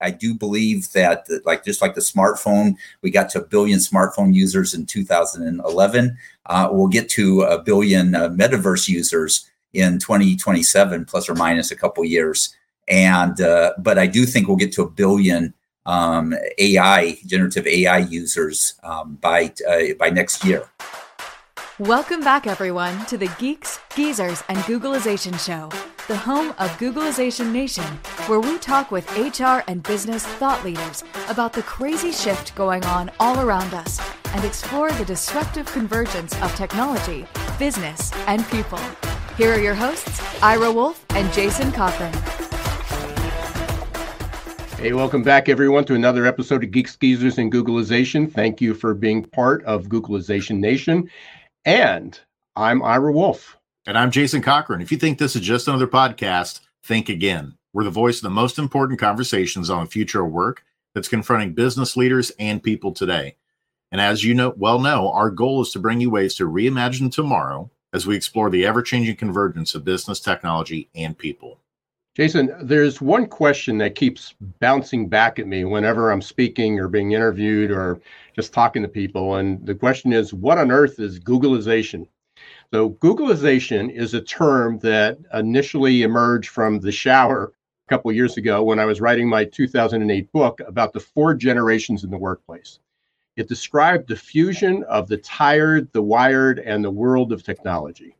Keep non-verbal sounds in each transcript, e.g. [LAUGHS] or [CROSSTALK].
I do believe that, like just like the smartphone, we got to a billion smartphone users in 2011. Uh, we'll get to a billion uh, metaverse users in 2027, plus or minus a couple years. And uh, but I do think we'll get to a billion um, AI, generative AI users um, by uh, by next year. Welcome back, everyone, to the Geeks, Geezers, and Googlization Show, the home of Googlization Nation, where we talk with HR and business thought leaders about the crazy shift going on all around us and explore the disruptive convergence of technology, business, and people. Here are your hosts, Ira Wolfe and Jason Cochran. Hey, welcome back, everyone, to another episode of Geeks Geezers and Googlization. Thank you for being part of Googlization Nation. And I'm Ira Wolfe. And I'm Jason Cochran. If you think this is just another podcast, think again. We're the voice of the most important conversations on the future of work that's confronting business leaders and people today. And as you know well know, our goal is to bring you ways to reimagine tomorrow as we explore the ever changing convergence of business, technology, and people. Jason, there's one question that keeps bouncing back at me whenever I'm speaking or being interviewed or just talking to people. And the question is what on earth is Googlization? So, Googlization is a term that initially emerged from the shower a couple years ago when I was writing my 2008 book about the four generations in the workplace. It described the fusion of the tired, the wired, and the world of technology.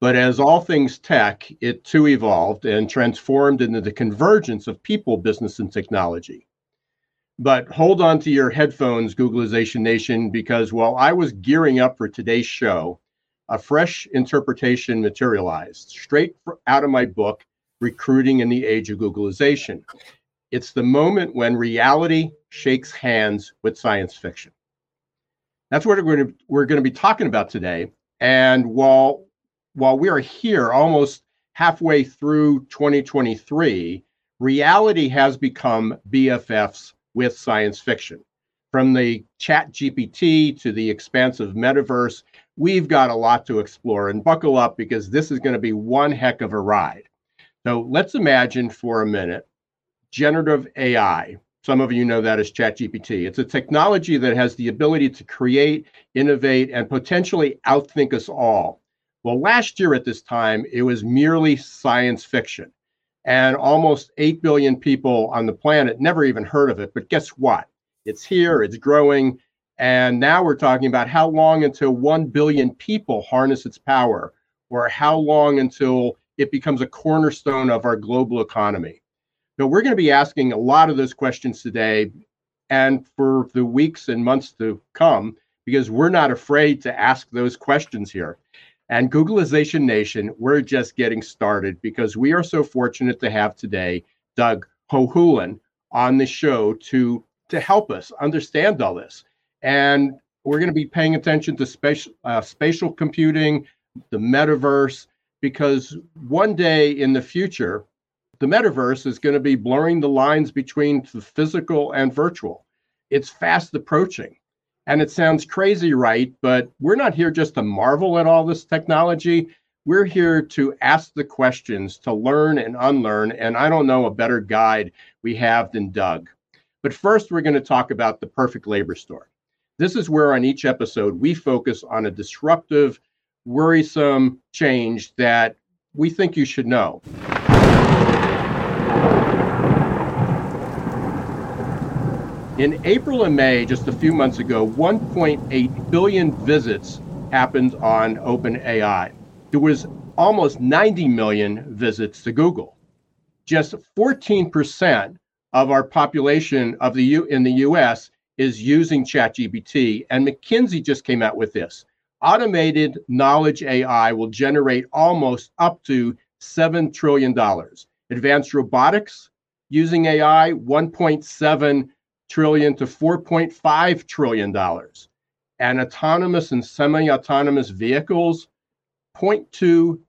But as all things tech, it too evolved and transformed into the convergence of people, business, and technology. But hold on to your headphones, Googlization Nation, because while I was gearing up for today's show, a fresh interpretation materialized straight out of my book, Recruiting in the Age of Googlization. It's the moment when reality shakes hands with science fiction. That's what we're going to, we're going to be talking about today. And while while we are here almost halfway through 2023, reality has become BFFs with science fiction. From the chat GPT to the expansive metaverse, we've got a lot to explore and buckle up because this is going to be one heck of a ride. So let's imagine for a minute generative AI. Some of you know that as ChatGPT. It's a technology that has the ability to create, innovate, and potentially outthink us all. Well, last year at this time, it was merely science fiction. And almost 8 billion people on the planet never even heard of it. But guess what? It's here, it's growing. And now we're talking about how long until 1 billion people harness its power, or how long until it becomes a cornerstone of our global economy. So we're going to be asking a lot of those questions today and for the weeks and months to come, because we're not afraid to ask those questions here. And Googlization Nation, we're just getting started because we are so fortunate to have today Doug Hohulin on the show to to help us understand all this. And we're going to be paying attention to spatial uh, spatial computing, the metaverse, because one day in the future, the metaverse is going to be blurring the lines between the physical and virtual. It's fast approaching. And it sounds crazy, right? But we're not here just to marvel at all this technology. We're here to ask the questions, to learn and unlearn. And I don't know a better guide we have than Doug. But first, we're going to talk about the perfect labor storm. This is where, on each episode, we focus on a disruptive, worrisome change that we think you should know. In April and May, just a few months ago, 1.8 billion visits happened on OpenAI. There was almost 90 million visits to Google. Just 14% of our population of the U- in the US is using ChatGPT and McKinsey just came out with this. Automated knowledge AI will generate almost up to 7 trillion dollars. Advanced robotics using AI 1.7 trillion to 4.5 trillion dollars and autonomous and semi-autonomous vehicles 0.2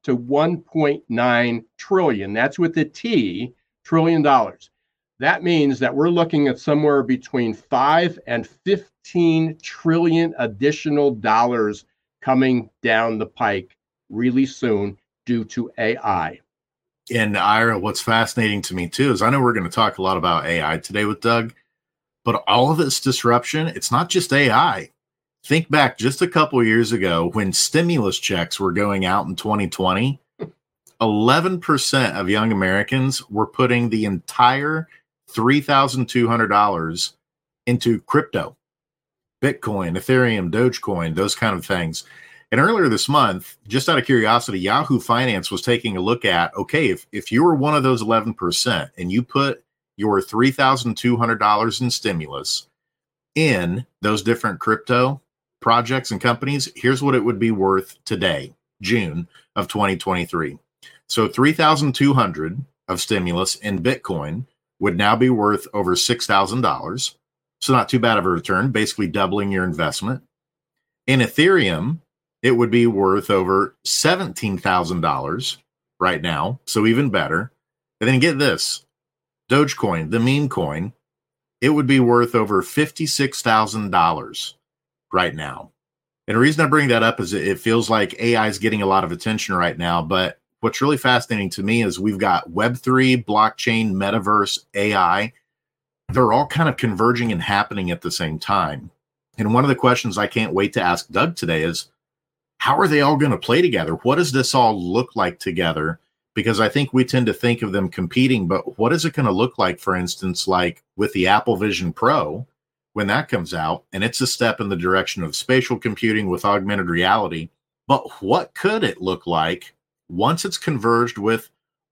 to 1.9 trillion that's with the t trillion dollars that means that we're looking at somewhere between 5 and 15 trillion additional dollars coming down the pike really soon due to ai And Ira, what's fascinating to me too is I know we're going to talk a lot about AI today with Doug, but all of this disruption, it's not just AI. Think back just a couple years ago when stimulus checks were going out in 2020. 11% of young Americans were putting the entire $3,200 into crypto, Bitcoin, Ethereum, Dogecoin, those kind of things. And earlier this month, just out of curiosity, Yahoo Finance was taking a look at okay, if, if you were one of those 11% and you put your $3,200 in stimulus in those different crypto projects and companies, here's what it would be worth today, June of 2023. So 3,200 of stimulus in Bitcoin would now be worth over $6,000. So not too bad of a return, basically doubling your investment. In Ethereum, it would be worth over $17,000 right now. So even better. And then get this Dogecoin, the meme coin, it would be worth over $56,000 right now. And the reason I bring that up is it feels like AI is getting a lot of attention right now. But what's really fascinating to me is we've got Web3, blockchain, metaverse, AI. They're all kind of converging and happening at the same time. And one of the questions I can't wait to ask Doug today is how are they all going to play together? What does this all look like together? Because I think we tend to think of them competing, but what is it going to look like, for instance, like with the Apple Vision Pro when that comes out? And it's a step in the direction of spatial computing with augmented reality. But what could it look like once it's converged with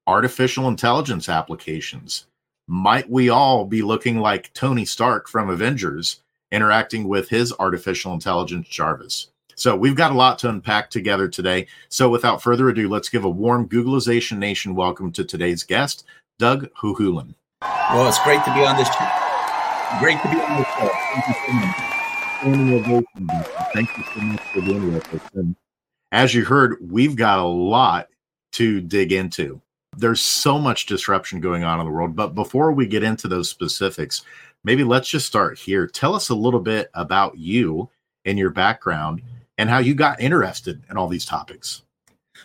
artificial intelligence applications? Might we all be looking like Tony Stark from Avengers interacting with his artificial intelligence Jarvis? So we've got a lot to unpack together today. So without further ado, let's give a warm Googlization Nation welcome to today's guest, Doug Hohulin. Well, it's great to be on this. Show. Great to be on this show. Thank you so much. Thank you so much for being with us. As you heard, we've got a lot to dig into. There's so much disruption going on in the world. But before we get into those specifics, maybe let's just start here. Tell us a little bit about you and your background and how you got interested in all these topics.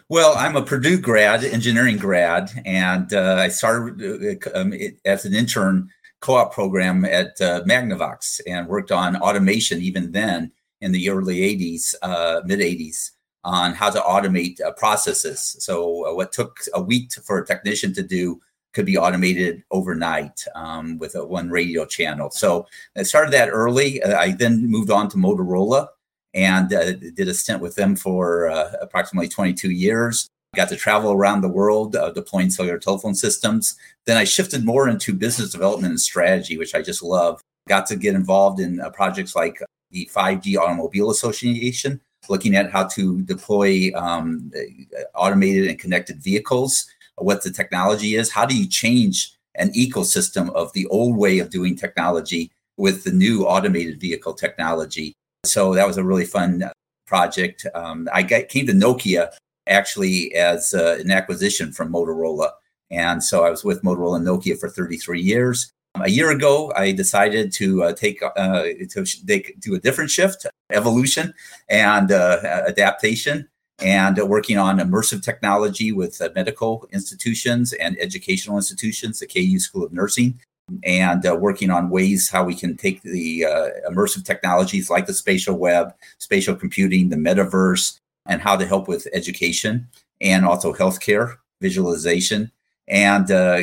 Well, I'm a Purdue grad, engineering grad, and uh, I started uh, um, as an intern co-op program at uh, Magnavox and worked on automation even then in the early 80s, uh, mid 80s, on how to automate uh, processes. So uh, what took a week to, for a technician to do could be automated overnight um, with a one radio channel. So I started that early. I then moved on to Motorola and uh, did a stint with them for uh, approximately 22 years. Got to travel around the world uh, deploying cellular telephone systems. Then I shifted more into business development and strategy, which I just love. Got to get involved in uh, projects like the 5G Automobile Association, looking at how to deploy um, automated and connected vehicles, what the technology is, how do you change an ecosystem of the old way of doing technology with the new automated vehicle technology so that was a really fun uh, project. Um, I got, came to Nokia actually as uh, an acquisition from Motorola. And so I was with Motorola and Nokia for 33 years. A year ago, I decided to uh, take uh, to take, do a different shift, evolution and uh, adaptation, and working on immersive technology with uh, medical institutions and educational institutions, the KU School of Nursing, and uh, working on ways how we can take the uh, immersive technologies like the spatial web, spatial computing, the metaverse, and how to help with education and also healthcare visualization. And uh,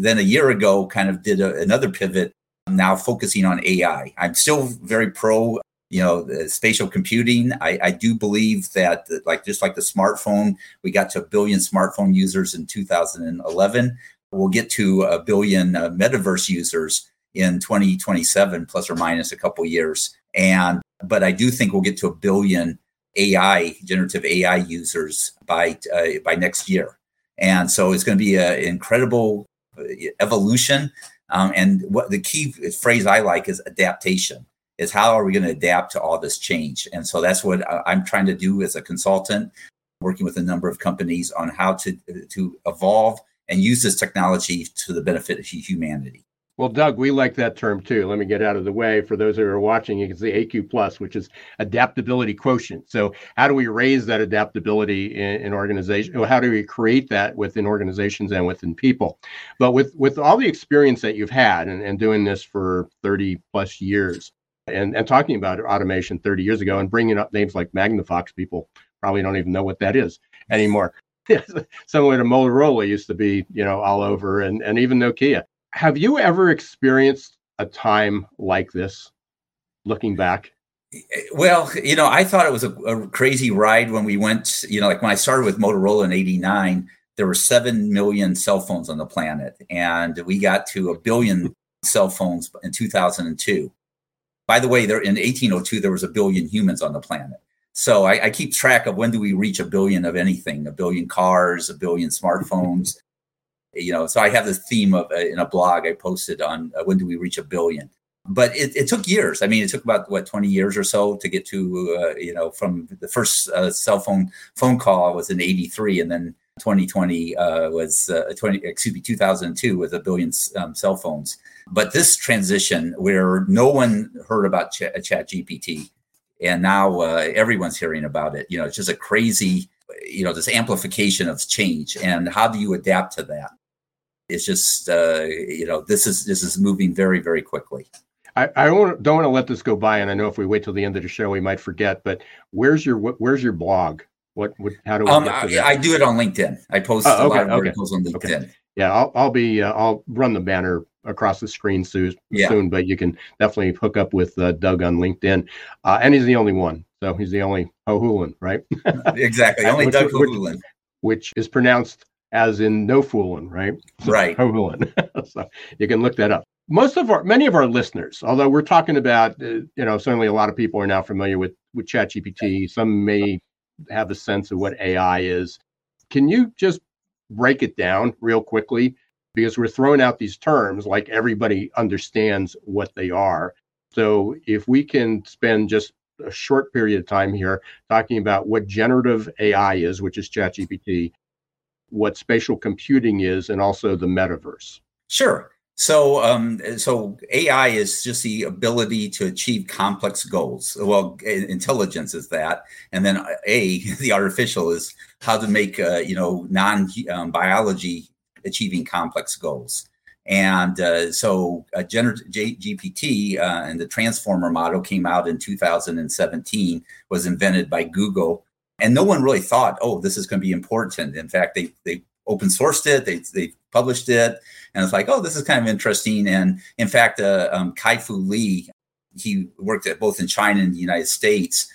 then a year ago, kind of did a, another pivot. Now focusing on AI. I'm still very pro, you know, spatial computing. I, I do believe that, like just like the smartphone, we got to a billion smartphone users in 2011 we'll get to a billion uh, metaverse users in 2027 plus or minus a couple years and but i do think we'll get to a billion ai generative ai users by uh, by next year and so it's going to be an incredible uh, evolution um, and what the key phrase i like is adaptation is how are we going to adapt to all this change and so that's what i'm trying to do as a consultant working with a number of companies on how to to evolve and use this technology to the benefit of humanity. Well, Doug, we like that term too. Let me get out of the way for those who are watching. It's the AQ plus, which is adaptability quotient. So, how do we raise that adaptability in, in organizations? How do we create that within organizations and within people? But with with all the experience that you've had and, and doing this for 30 plus years, and, and talking about automation 30 years ago, and bringing up names like Magnavox, people probably don't even know what that is anymore. [LAUGHS] Similar to Motorola used to be, you know, all over, and and even Nokia have you ever experienced a time like this looking back? Well, you know, I thought it was a, a, crazy ride when we went, you know, like when I started with Motorola in 89, there were 7 million cell phones on the planet. And we got to a billion cell phones in 2002. By the way, there in 1802, there was a billion humans on the planet. So I, I keep track of when do we reach a billion of anything, a billion cars, a billion [LAUGHS] smartphones you know so i have this theme of uh, in a blog i posted on uh, when do we reach a billion? But it, it, took years. I mean it took about what 20 years or so to get to uh, you know from the first uh, cell phone phone call was in 83 and then 2020 uh, was uh, 20 excuse me 2002 with a billion um, cell phones. But this transition where no one heard about Ch- chat gpt and now everyone's hearing about it you know it's just a crazy you know this amplification of change and how do you adapt to that it's just uh, you know this is this is moving very very quickly. I, I don't want to let this go by, and I know if we wait till the end of the show, we might forget. But where's your where's your blog? What, what how do we? Um, I, I, do it on LinkedIn. I post oh, okay, a lot of okay, articles on LinkedIn. Okay. Yeah, I'll I'll be uh, I'll run the banner across the screen soon, yeah. soon, but you can definitely hook up with uh, Doug on LinkedIn, uh, and he's the only one. So he's the only Hohulin, right? exactly, [LAUGHS] only which, Doug Hohulin. Which, which is pronounced as in no fooling, right? [LAUGHS] Right. no fooling. [LAUGHS] so you can look that up. Most of our, many of our listeners, although we're talking about, uh, you know, certainly a lot of people are now familiar with with ChatGPT. Some may have a sense of what AI is. Can you just break it down real quickly? Because we're throwing out these terms like everybody understands what they are. So if we can spend just a short period of time here talking about what generative AI is, which is ChatGPT, what spatial computing is and also the metaverse. Sure. So, um, so AI is just the ability to achieve complex goals. Well, intelligence is that, and then A, [LAUGHS] the artificial is how to make uh, you know non um, biology achieving complex goals. And uh, so, uh, GPT uh, and the transformer model came out in 2017. Was invented by Google and no one really thought, oh, this is going to be important. In fact, they they open sourced it, they they published it, and it's like, oh, this is kind of interesting. And in fact, uh, um, Kai-Fu Lee, he worked at both in China and the United States.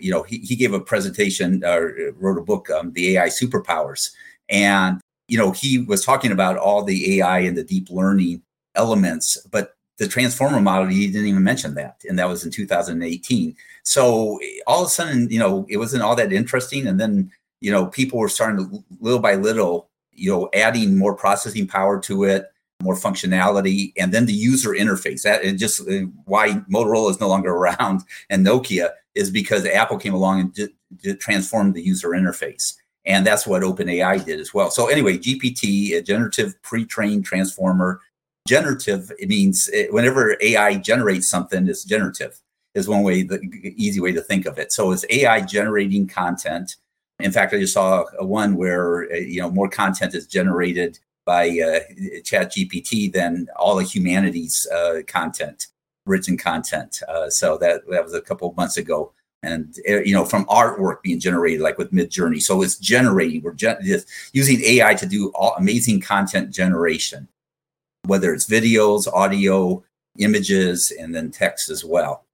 You know, he, he gave a presentation or uh, wrote a book, um, The AI Superpowers. And, you know, he was talking about all the AI and the deep learning elements, but the transformer model, he didn't even mention that. And that was in 2018. So all of a sudden, you know, it wasn't all that interesting. And then, you know, people were starting to little by little, you know, adding more processing power to it, more functionality, and then the user interface. That and just uh, why Motorola is no longer around [LAUGHS] and Nokia is because Apple came along and transformed the user interface. And that's what OpenAI did as well. So anyway, GPT, a generative pre-trained transformer. Generative, it means eh, whenever AI generates something, it's generative is one way, the easy way to think of it. So it's AI generating content. In fact, I just saw a one where uh, you know more content is generated by uh, Chat GPT than all the humanities uh, content, written content. Uh, so that that was a couple of months ago, and uh, you know from artwork being generated like with Midjourney. So it's generating. We're gen- using AI to do amazing content generation, whether it's videos, audio, images, and then text as well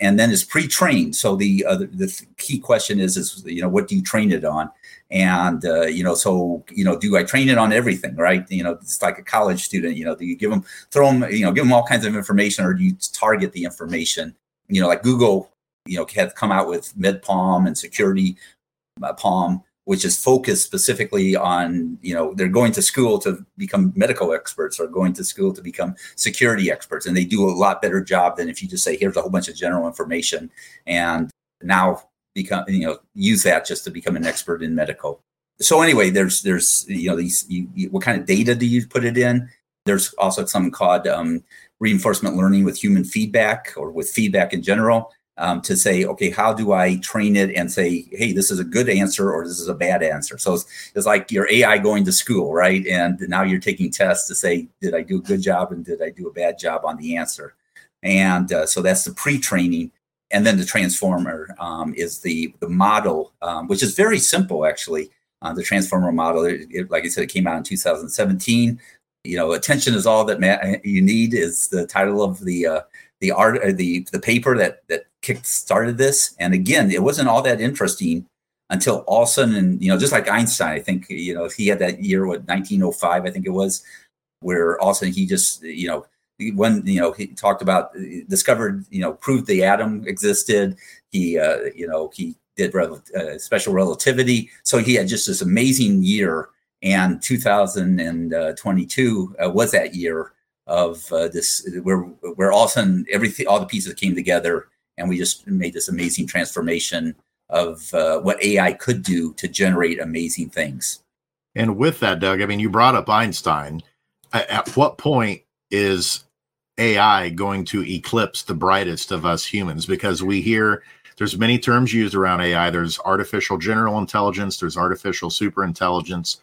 and then it's pre-trained. So the uh, the key question is is you know what do you train it on? And uh, you know so you know do I train it on everything? Right? You know it's like a college student. You know do you give them throw them you know give them all kinds of information or do you target the information? You know like Google you know have come out with Med-PaLM and Security uh, Palm which is focused specifically on you know they're going to school to become medical experts or going to school to become security experts. And they do a lot better job than if you just say here's a whole bunch of general information and now become you know use that just to become an expert in medical. So anyway there's there's you know these you, you, what kind of data do you put it in? There's also something called um, reinforcement learning with human feedback or with feedback in general um, to say, okay, how do I train it and say, hey, this is a good answer or this is a bad answer? So it's, it's like your AI going to school, right? And now you're taking tests to say, did I do a good job and did I do a bad job on the answer? And uh, so that's the pre-training. And then the transformer um, is the the model, um, which is very simple actually. Uh, the transformer model, it, it, like I said, it came out in 2017. You know, attention is all that ma- you need is the title of the uh, the art uh, the the paper that that kick started this. And again, it wasn't all that interesting until all of a sudden, and you know, just like Einstein, I think you know he had that year, what 1905, I think it was, where all of a sudden he just you know when you know he talked about discovered you know proved the atom existed. He uh, you know he did rel- uh, special relativity. So he had just this amazing year. And 2022 uh, was that year of uh, this where where all of a sudden everything all the pieces came together and we just made this amazing transformation of uh, what ai could do to generate amazing things and with that doug i mean you brought up einstein at what point is AI going to eclipse the brightest of us humans? Because we hear there's many terms used around AI. There's artificial general intelligence, there's artificial super intelligence.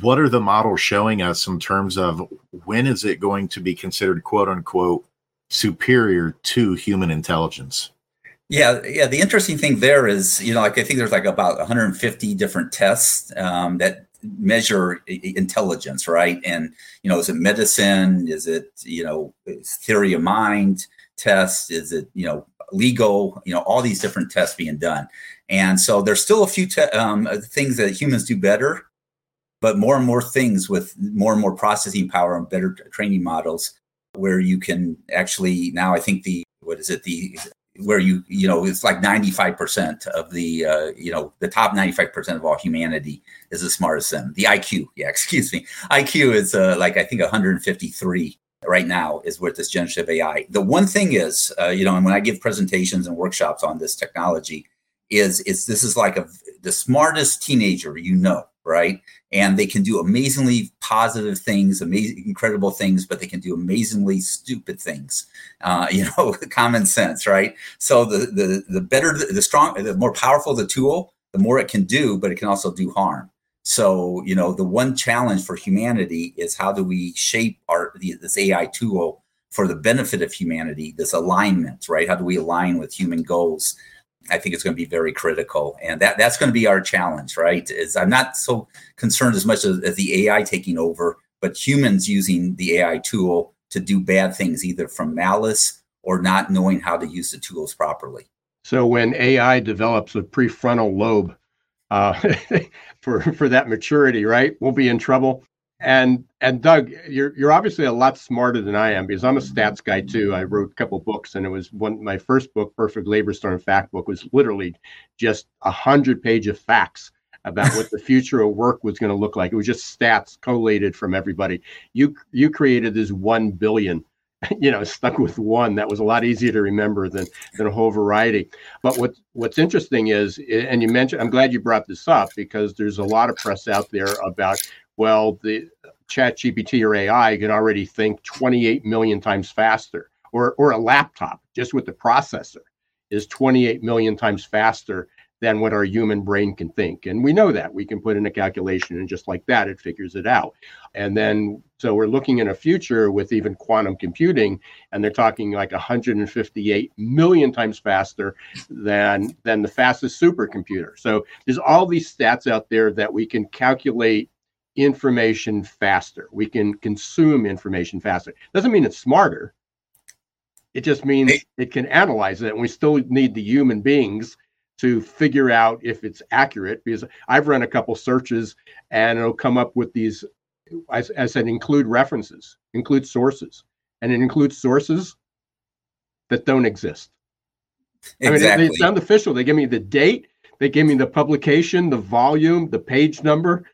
What are the models showing us in terms of when is it going to be considered quote unquote superior to human intelligence? Yeah, yeah. The interesting thing there is, you know, like I think there's like about 150 different tests um, that measure intelligence, right? And you know, is it medicine? Is it you know theory of mind test? Is it you know legal? You know, all these different tests being done, and so there's still a few te- um, things that humans do better, but more and more things with more and more processing power and better training models, where you can actually now I think the what is it the where you you know it's like 95% of the uh, you know the top 95% of all humanity is as smart as them the iq yeah [LAUGHS] excuse me iq is uh, like i think 153 right now is with this generative ai the one thing is uh, you know and when i give presentations and workshops on this technology is is this is like a the smartest teenager you know right? And they can do amazingly positive things, amazing, incredible things, but they can do amazingly stupid things. Uh, [LAUGHS] you know, [LAUGHS] common sense, right? So the the the better, the, strong, the more powerful the tool, the more it can do, but it can also do harm. So you know, the one challenge for humanity is how do we shape our this AI tool for the benefit of humanity? This alignment, right? How do we align with human goals? I think it's going to be very critical, and that that's going to be our challenge, right? Is I'm not so concerned as much as, as the AI taking over, but humans using the AI tool to do bad things, either from malice or not knowing how to use the tools properly. So when AI develops a prefrontal lobe uh, [LAUGHS] for for that maturity, right, we'll be in trouble. And and Doug, you're you're obviously a lot smarter than I am because I'm a stats guy too. I wrote a couple books, and it was one my first book, Perfect Labor Storm Fact Book, was literally just a hundred page of facts about what the [LAUGHS] future of work was going to look like. It was just stats collated from everybody. You you created this one billion, [LAUGHS] you know, stuck with one. That was a lot easier to remember than than a whole variety. But what what's interesting is, and you mentioned, I'm glad you brought this up because there's a lot of press out there about well, the chat GPT or AI can already think 28 million times faster, or, or a laptop just with the processor is 28 million times faster than what our human brain can think. And we know that we can put in a calculation and just like that, it figures it out. And then, so we're looking in a future with even quantum computing, and they're talking like 158 million times faster than, than the fastest supercomputer. So there's all these stats out there that we can calculate information faster. We can consume information faster. Doesn't mean it's smarter. It just means it can analyze it. And we still need the human beings to figure out if it's accurate because I've run a couple searches and it'll come up with these, as I said, include references, include sources, and it includes sources that don't exist. Exactly. I mean, they, they sound official. They give me the date, they give me the publication, the volume, the page number,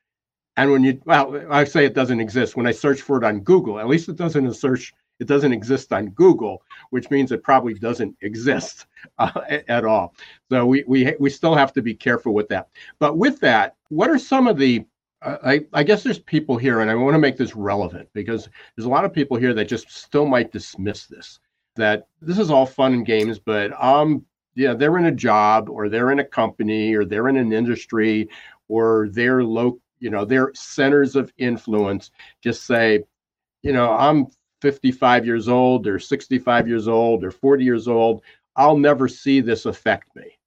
and when you, well, I say it doesn't exist. When I search for it on Google, at least it doesn't search, it doesn't exist on Google, which means it probably doesn't exist [LAUGHS] uh, at all. So we, we, we still have to be careful with that. But with that, what are some of the I, I guess there's people here, and I want to make this relevant because there's a lot of people here that just still might dismiss this. That this is all fun and games, but um, yeah, they're in a job or they're in a company or they're in an industry or they're low, you know, they're centers of influence. Just say, you know, I'm 55 years old or 65 years old or 40 years old. I'll never see this affect me.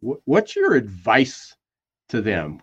what's your advice to them?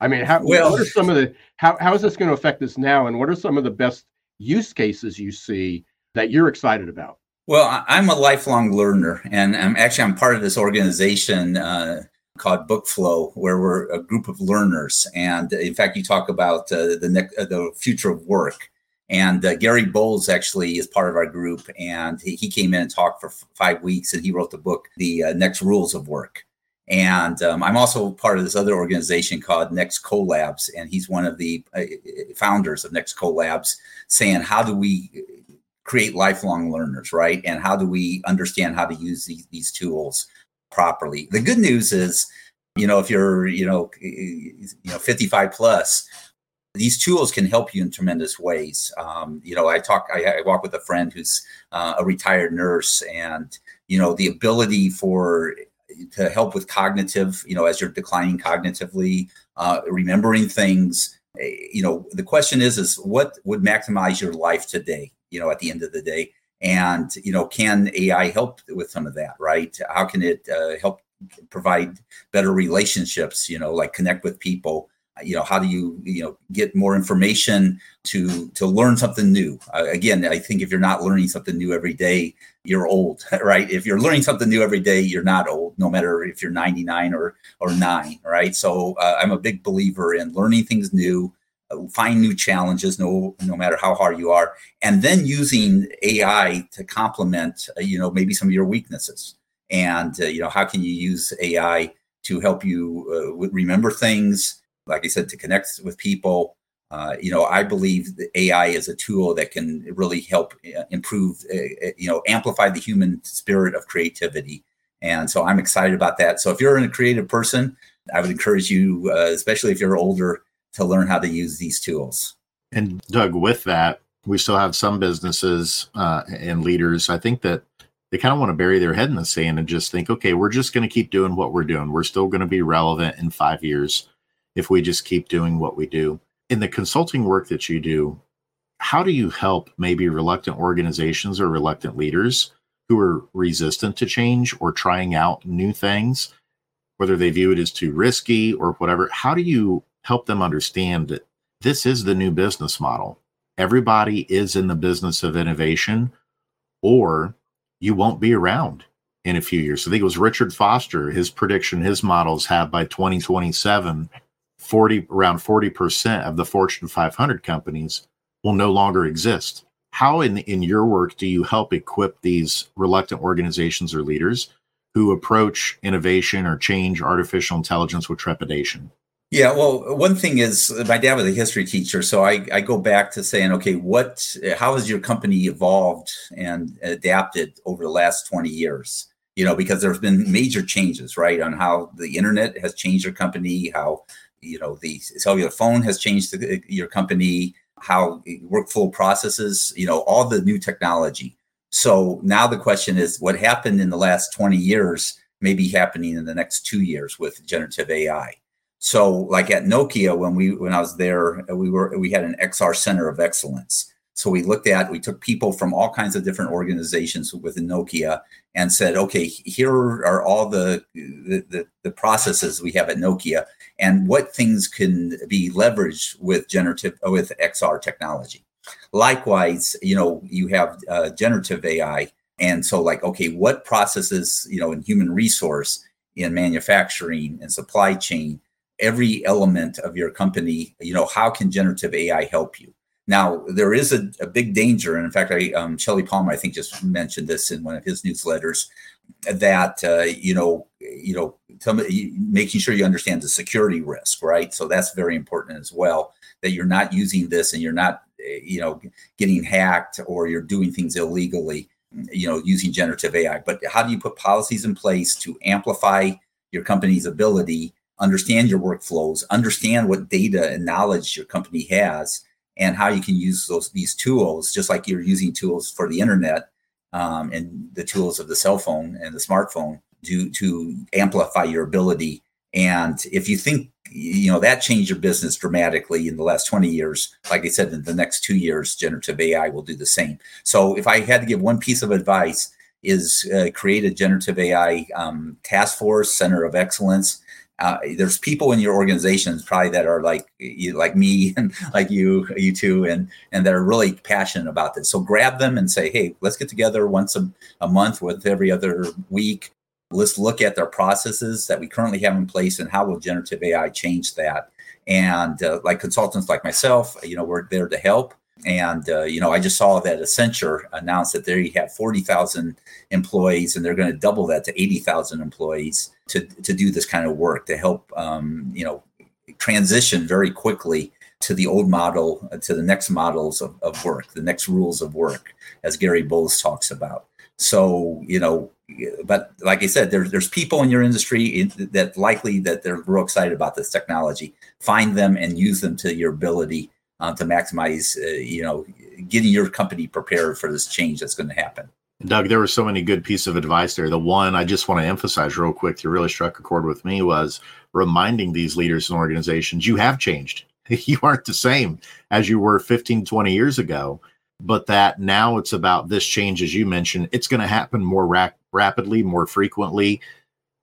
I mean, how, well, what are some of the how how is this going to affect us now, and what are some of the best use cases you see that you're excited about? Well, I'm a lifelong learner, and I'm actually I'm part of this organization uh, called BookFlow, where we're a group of learners. And in fact, you talk about uh, the ne- uh, the future of work. And uh, Gary Bolles actually is part of our group, and he, he came in and talked for f- five weeks, and he wrote the book, The uh, Next Rules of Work. And um, I'm also part of this other organization called Next Collabs, and he's one of the uh, founders of Next Collabs, saying how do we create lifelong learners, right? And how do we understand how to use these, these tools properly? The good news is, you know, if you're, you know, you know, 55 plus, these tools can help you in tremendous ways. Um, you know, I talk, I, I, walk with a friend who's uh, a retired nurse, and you know, the ability for to help with cognitive, you know, as you're declining cognitively, uh, remembering things. Eh, you know, the question is, is what would maximize your life today? You know, at the end of the day, and you know, can AI help with some of that? Right? How can it uh, help provide better relationships? You know, like connect with people you know how do you you know get more information to to learn something new uh, again i think if you're not learning something new every day you're old [LAUGHS] right if you're learning something new every day you're not old no matter if you're 99 or or 9 right so uh, i'm a big believer in learning things new uh, find new challenges no no matter how hard you are and then using ai to complement uh, you know maybe some of your weaknesses and uh, you know how can you use ai to help you uh, remember things like I said, to connect with people. Uh, you know, I believe that AI is a tool that can really help uh, improve, uh, you know, amplify the human spirit of creativity. And so I'm excited about that. So if you're a creative person, I would encourage you, especially if you're older, to learn how to use these tools. And Doug, with that, we still have some businesses uh, and leaders. I think that they kind of want to bury their head in the sand and just think, okay, we're just going to keep doing what we're doing. We're still going to be relevant in five years if we just keep doing what we do. In the consulting work that you do, how do you help maybe reluctant organizations or reluctant leaders who are resistant to change or trying out new things, whether they view it as too risky or whatever? How do you help them understand that this is the new business model? Everybody is in the business of innovation, or you won't be around in a few years. I think it was Richard Foster, his prediction, his models have by 2027 40 around 40% of the Fortune 500 companies will no longer exist. How in in your work do you help equip these reluctant organizations or leaders who approach innovation or change artificial intelligence with trepidation? Yeah, well, one thing is uh, my dad was a history teacher, so I, I go back to saying, okay, what, how has your company evolved and adapted over the last 20 years? You know, because there's been major changes, right, on how the internet has changed your company, how you know the cellular phone has changed the, uh, your company how uh, workflow processes you know all the new technology so now the question is what happened in the last 20 years may be happening in the next two years with generative ai so like at nokia when we when i was there we were we had an xr center of excellence so we looked at, we took people from all kinds of different organizations within Nokia and said, okay, here are all the, the, the, the processes we have at Nokia and what things can be leveraged with generative, with XR technology. Likewise, you know, you have uh, generative AI. And so like, okay, what processes, you know, in human resource, in manufacturing and supply chain, every element of your company, you know, how can generative AI help you? Now, there is a, a big danger, and in fact, I, um, Shelly Palmer, I think, just mentioned this in one of his newsletters, that uh, you know, you know, making sure you understand the security risk, right? So that's very important as well. That you're not using this and you're not, you know, getting hacked or you're doing things illegally, you know, using generative AI. But how do you put policies in place to amplify your company's ability understand your workflows, understand what data and knowledge your company has, and how you can use those these tools, just like you're using tools for the internet um, and the tools of the cell phone and the smartphone to to amplify your ability. And if you think you know that changed your business dramatically in the last 20 years, like I said, in the next two years, generative AI will do the same. So if I had to give one piece of advice, is uh, create a generative AI um, task force, center of excellence, uh, there's people in your organizations probably that are like like me [LAUGHS] and like you, you two, and and that are really passionate about this. So grab them and say, hey, let's get together once a, a month with every other week. Let's look at their processes that we currently have in place and how will generative AI change that. And uh, like consultants like myself, you know, we're there to help. And uh, you know, I just saw that Accenture announced that they have forty thousand employees, and they're going to double that to eighty thousand employees to to do this kind of work to help um, you know transition very quickly to the old model uh, to the next models of, of work, the next rules of work, as Gary Bolles talks about. So you know, but like I said, there's there's people in your industry that likely that they're real excited about this technology. Find them and use them to your ability uh, to maximize, uh, you know, getting your company prepared for this change that's going to happen. Doug, there were so many good pieces of advice there. The one I just want to emphasize real quick that really struck a chord with me was reminding these leaders and organizations you have changed. [LAUGHS] You aren't the same as you were 15, 20 years ago, but that now it's about this change, as you mentioned, it's going to happen more rap- rapidly, more frequently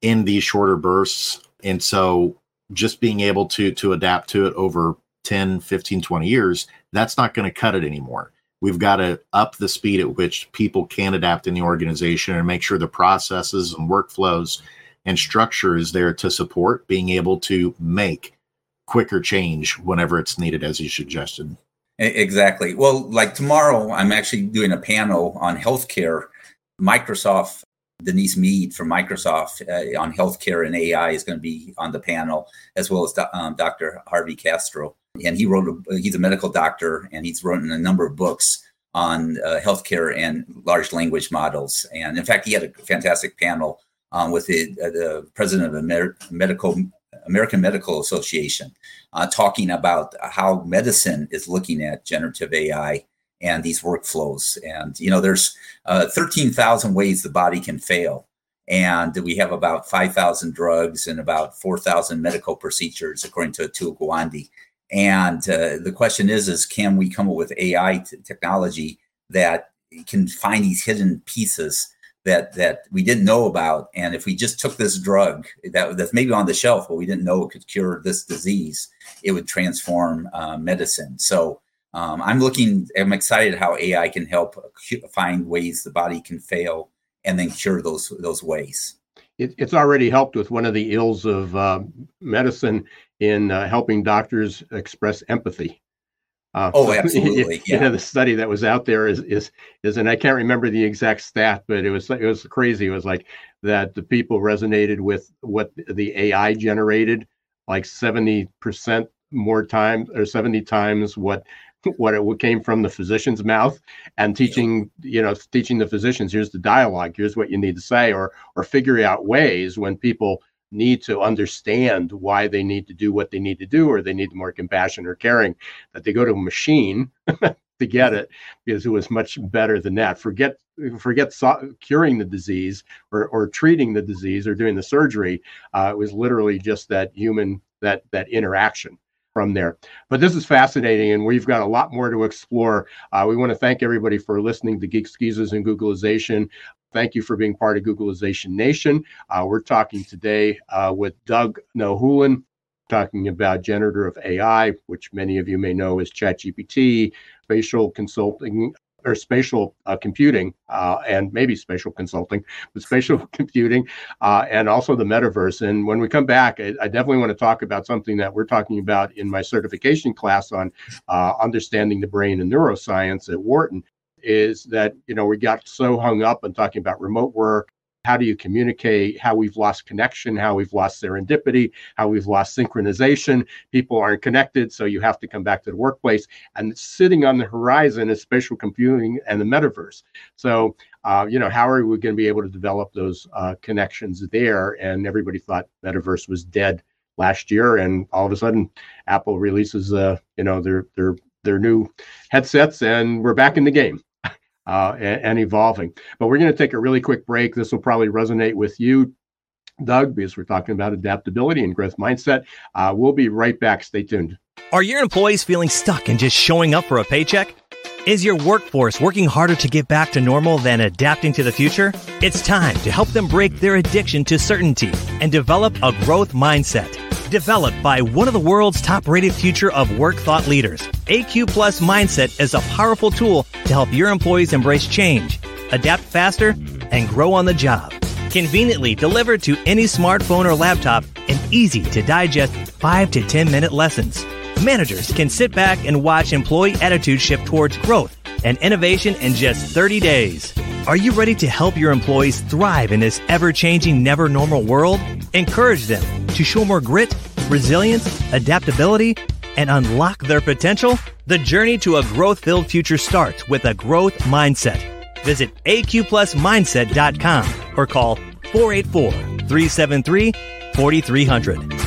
in these shorter bursts. And so just being able to to adapt to it over 10, 15, 20 years, that's not going to cut it anymore. We've got to up the speed at which people can adapt in the organization and make sure the processes and workflows and structure is there to support being able to make quicker change whenever it's needed, as you suggested. Exactly. Well, like tomorrow, I'm actually doing a panel on healthcare. Microsoft Denise Mead from Microsoft uh, on healthcare and AI is going to be on the panel, as well as um, Dr. Harvey Castro and he wrote a, he's a medical doctor and he's written a number of books on uh, healthcare and large language models. And in fact, he had a fantastic panel um, with the, uh, the, president of the Amer- medical American Medical Association, uh, talking about how medicine is looking at generative AI and these workflows. And you know, there's uh, 13,000 ways the body can fail, and we have about 5,000 drugs and about 4,000 medical procedures, according to Atul Gawande. And uh, the question is, is can we come up with AI t- technology that can find these hidden pieces that that we didn't know about? And if we just took this drug that that's maybe on the shelf, but we didn't know it could cure this disease, it would transform uh, medicine. So um, I'm looking. I'm excited how AI can help find ways the body can fail and then cure those those ways. It, it's already helped with one of the ills of uh, medicine in uh, helping doctors express empathy. Uh, oh, [LAUGHS] absolutely. Yeah. You know, the study that was out there is is is, and I can't remember the exact stat, but it was it was crazy. It was like that the people resonated with what the AI generated, like seventy percent more times or seventy times what what it came from the physician's mouth and teaching you know teaching the physicians here's the dialogue. Here's what you need to say or or figuring out ways when people need to understand why they need to do what they need to do or they need more compassion or caring that they go to a machine [LAUGHS] to get it because it was much better than that. Forget forget so- curing the disease or, or treating the disease or doing the surgery. Uh, it was literally just that human that that interaction from there. But this is fascinating, and we've got a lot more to explore. Uh, we want to thank everybody for listening to Geek Geezers, and Googlization. Thank you for being part of Googlization Nation. Uh, we're talking today uh, with Doug Hohulin, talking about generative AI, which many of you may know as ChatGPT, spatial consulting or spatial uh, computing uh, and maybe spatial consulting, but spatial [LAUGHS] computing uh, and also the metaverse. And when we come back, I, I, definitely want to talk about something that we're talking about in my certification class on uh, understanding the brain and neuroscience at Wharton is that you know we got so hung up on talking about remote work how do you communicate? How we've lost connection how we've lost serendipity how we've lost synchronization. People aren't connected so you have to come back to the workplace. And sitting on the horizon is spatial computing and the metaverse. So uh, you know how are we going to be able to develop those uh, connections there? And everybody thought metaverse was dead last year, and all of a sudden, Apple releases uh, you know their their their new headsets, and we're back in the game. Uh, and, and, evolving. But we're going to take a really quick break. This will probably resonate with you, Doug, because we're talking about adaptability and growth mindset. Uh, we'll be right back. Stay tuned. Are your employees feeling stuck and just showing up for a paycheck? Is your workforce working harder to get back to normal than adapting to the future? It's time to help them break their addiction to certainty and develop a growth mindset. Developed by one of the world's top rated future of work thought leaders, AQ Plus Mindset is a powerful tool to help your employees embrace change, adapt faster, and grow on the job. Conveniently delivered to any smartphone or laptop in easy to digest 5 to 10 minute lessons managers can sit back and watch employee attitudes shift towards growth and innovation in just 30 days. Are you ready to help your employees thrive in this ever changing, never normal world? Encourage them to show more grit, resilience, adaptability, and unlock their potential? The journey to a growth filled future starts with a growth mindset. Visit aqplusmindset.com or call 484 373 4300.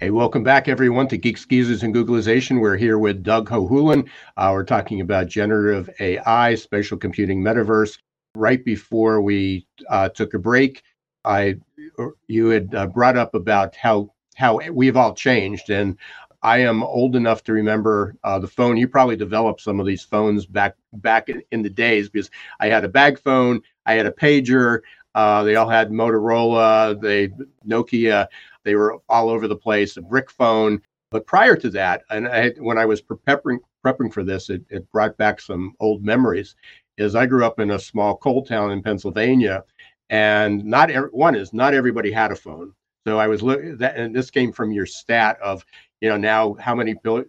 Hey, welcome back, everyone, to Geeks, Geezers, and Googlization. We're here with Doug Hohulin. Uh, we're talking about generative AI, spatial computing, metaverse. Right before we uh, took a break, I you had uh, brought up about how how we've all changed, and I am old enough to remember uh, the phone. You probably developed some of these phones back back in, in the days because I had a bag phone, I had a pager. Uh, they all had Motorola, they Nokia. They were all over the place, a brick phone. But prior to that, and I, when I was prepping prepping for this, it, it brought back some old memories. Is I grew up in a small coal town in Pennsylvania, and not every, one is not everybody had a phone. So I was looking that, and this came from your stat of you know now how many bill,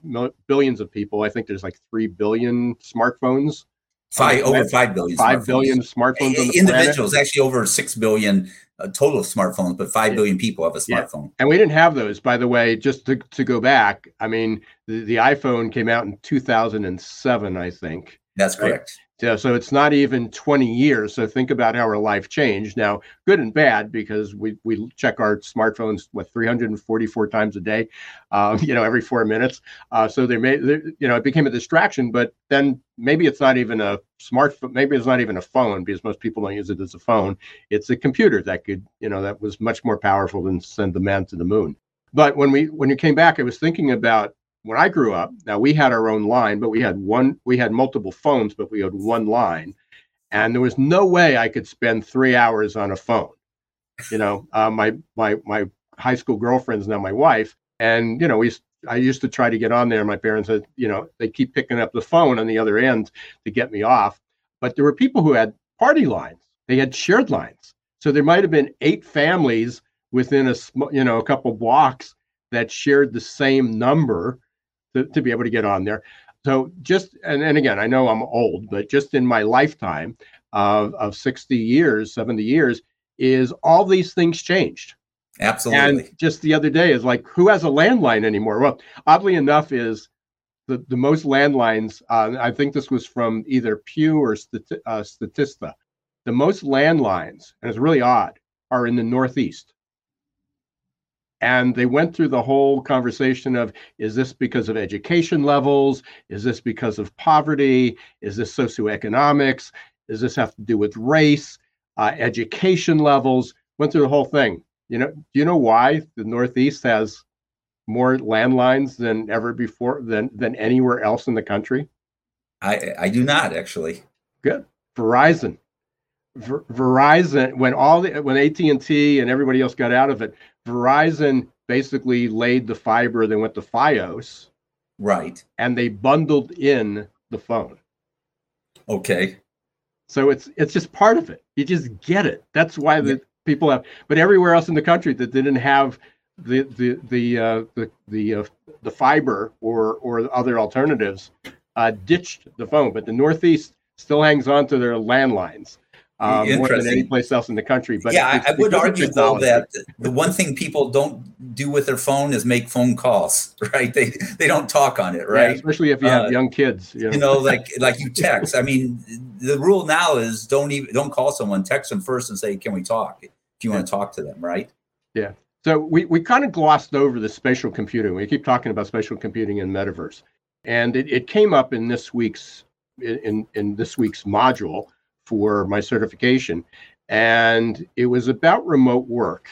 billions of people? I think there's like three billion smartphones Five over five billion. Five billion smartphones. Individuals, actually over six billion uh, total smartphones, but five billion people have a smartphone. Yeah. And we didn't have those, by the way. Just to, to go back, I mean, the, the iPhone came out in 2007, I think. That's correct. Yeah, so it's not even 20 years. So think about how our life changed. Now, good and bad because we we check our smartphones what 344 times a day, uh, [LAUGHS] you know, every four minutes. Uh, so they made you know it became a distraction. But then maybe it's not even a smartphone. Maybe it's not even a phone because most people don't use it as a phone. It's a computer that could you know that was much more powerful than send the man to the moon. But when we when you came back, I was thinking about when I grew up, now we had our own line, but we had one, we had multiple phones, but we had one line. And there was no way I could spend three hours on a phone. You know, [LAUGHS] uh, my my my high school girlfriend's now my wife, and you know, we I used to try to get on there. My parents said, you know, they keep picking up the phone on the other end to get me off. But there were people who had party lines. They had shared lines. So there might have been eight families within a you know a couple blocks that shared the same number to, to be able to get on there. So just and, and again, I know I'm old, but just in my lifetime of, of 60 years, 70 years, is all these things changed. Absolutely. And just the other day is like, who has a landline anymore? Well, oddly enough, is the, the most landlines, uh, I think this was from either Pew or Stati- uh, Statista, the most landlines, and it's really odd, are in the Northeast. And they went through the whole conversation of is this because of education levels? Is this because of poverty? Is this socioeconomics? Does this have to do with race, uh, education levels? Went through the whole thing. You know, do you know why the Northeast has more landlines than ever before than than anywhere else in the country? I I do not actually. Good. Verizon. Ver- Verizon when all the when AT and T and everybody else got out of it, Verizon basically laid the fiber. They went to FiOS, right, and they bundled in the phone. Okay. So it's it's just part of it. You just get it. That's why the yeah. people have. But everywhere else in the country that didn't have the the the uh, the the uh, the fiber or or other alternatives uh, ditched the phone. But the Northeast still hangs on to their landlines um, more than any place else in the country. But yeah, I, would argue though that the one thing people don't do with their phone is make phone calls, [LAUGHS] right? They they don't talk on it, right? Yeah, especially if you have uh, young kids. You know? you know, like like you text. I mean, the rule now is don't even don't call someone. Text them first and say, "Can we talk?" If you want to talk to them, right? Yeah. So we, we kind of glossed over the spatial computing. We keep talking about spatial computing and metaverse. And it, it came up in this week's in, in this week's module for my certification. And it was about remote work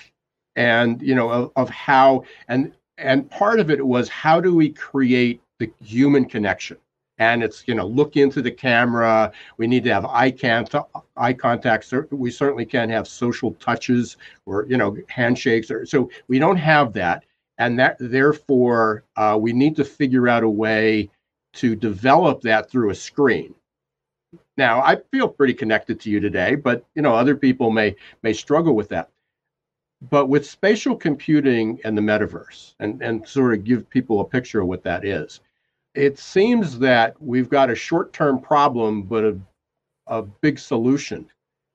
and you know of, of how and and part of it was how do we create the human connection? And it's you know look into the camera. We need to have eye contact eye contact. We certainly can't have social touches or you know handshakes or so we don't have that. And that therefore uh, we need to figure out a way to develop that through a screen now i feel pretty connected to you today but you know other people may may struggle with that. But with spatial computing and the metaverse and and sort of give people a picture of what that is it seems that we've got a short-term problem but a, a big solution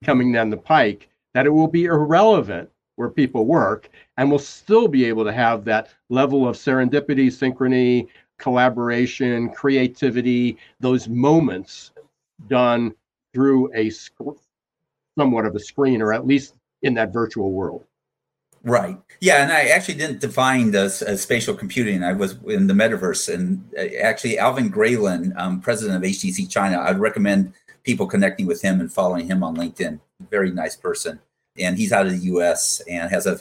coming down the pike that it will be irrelevant where people work and we'll still be able to have that level of serendipity synchrony collaboration creativity those moments done through a sc- somewhat of a screen or at least in that virtual world Right. Yeah, and I actually didn't define the uh, spatial computing. I was in the metaverse, and uh, actually, Alvin Graylin, um, president of HTC China, I'd recommend people connecting with him and following him on LinkedIn. Very nice person, and he's out of the U.S. and has a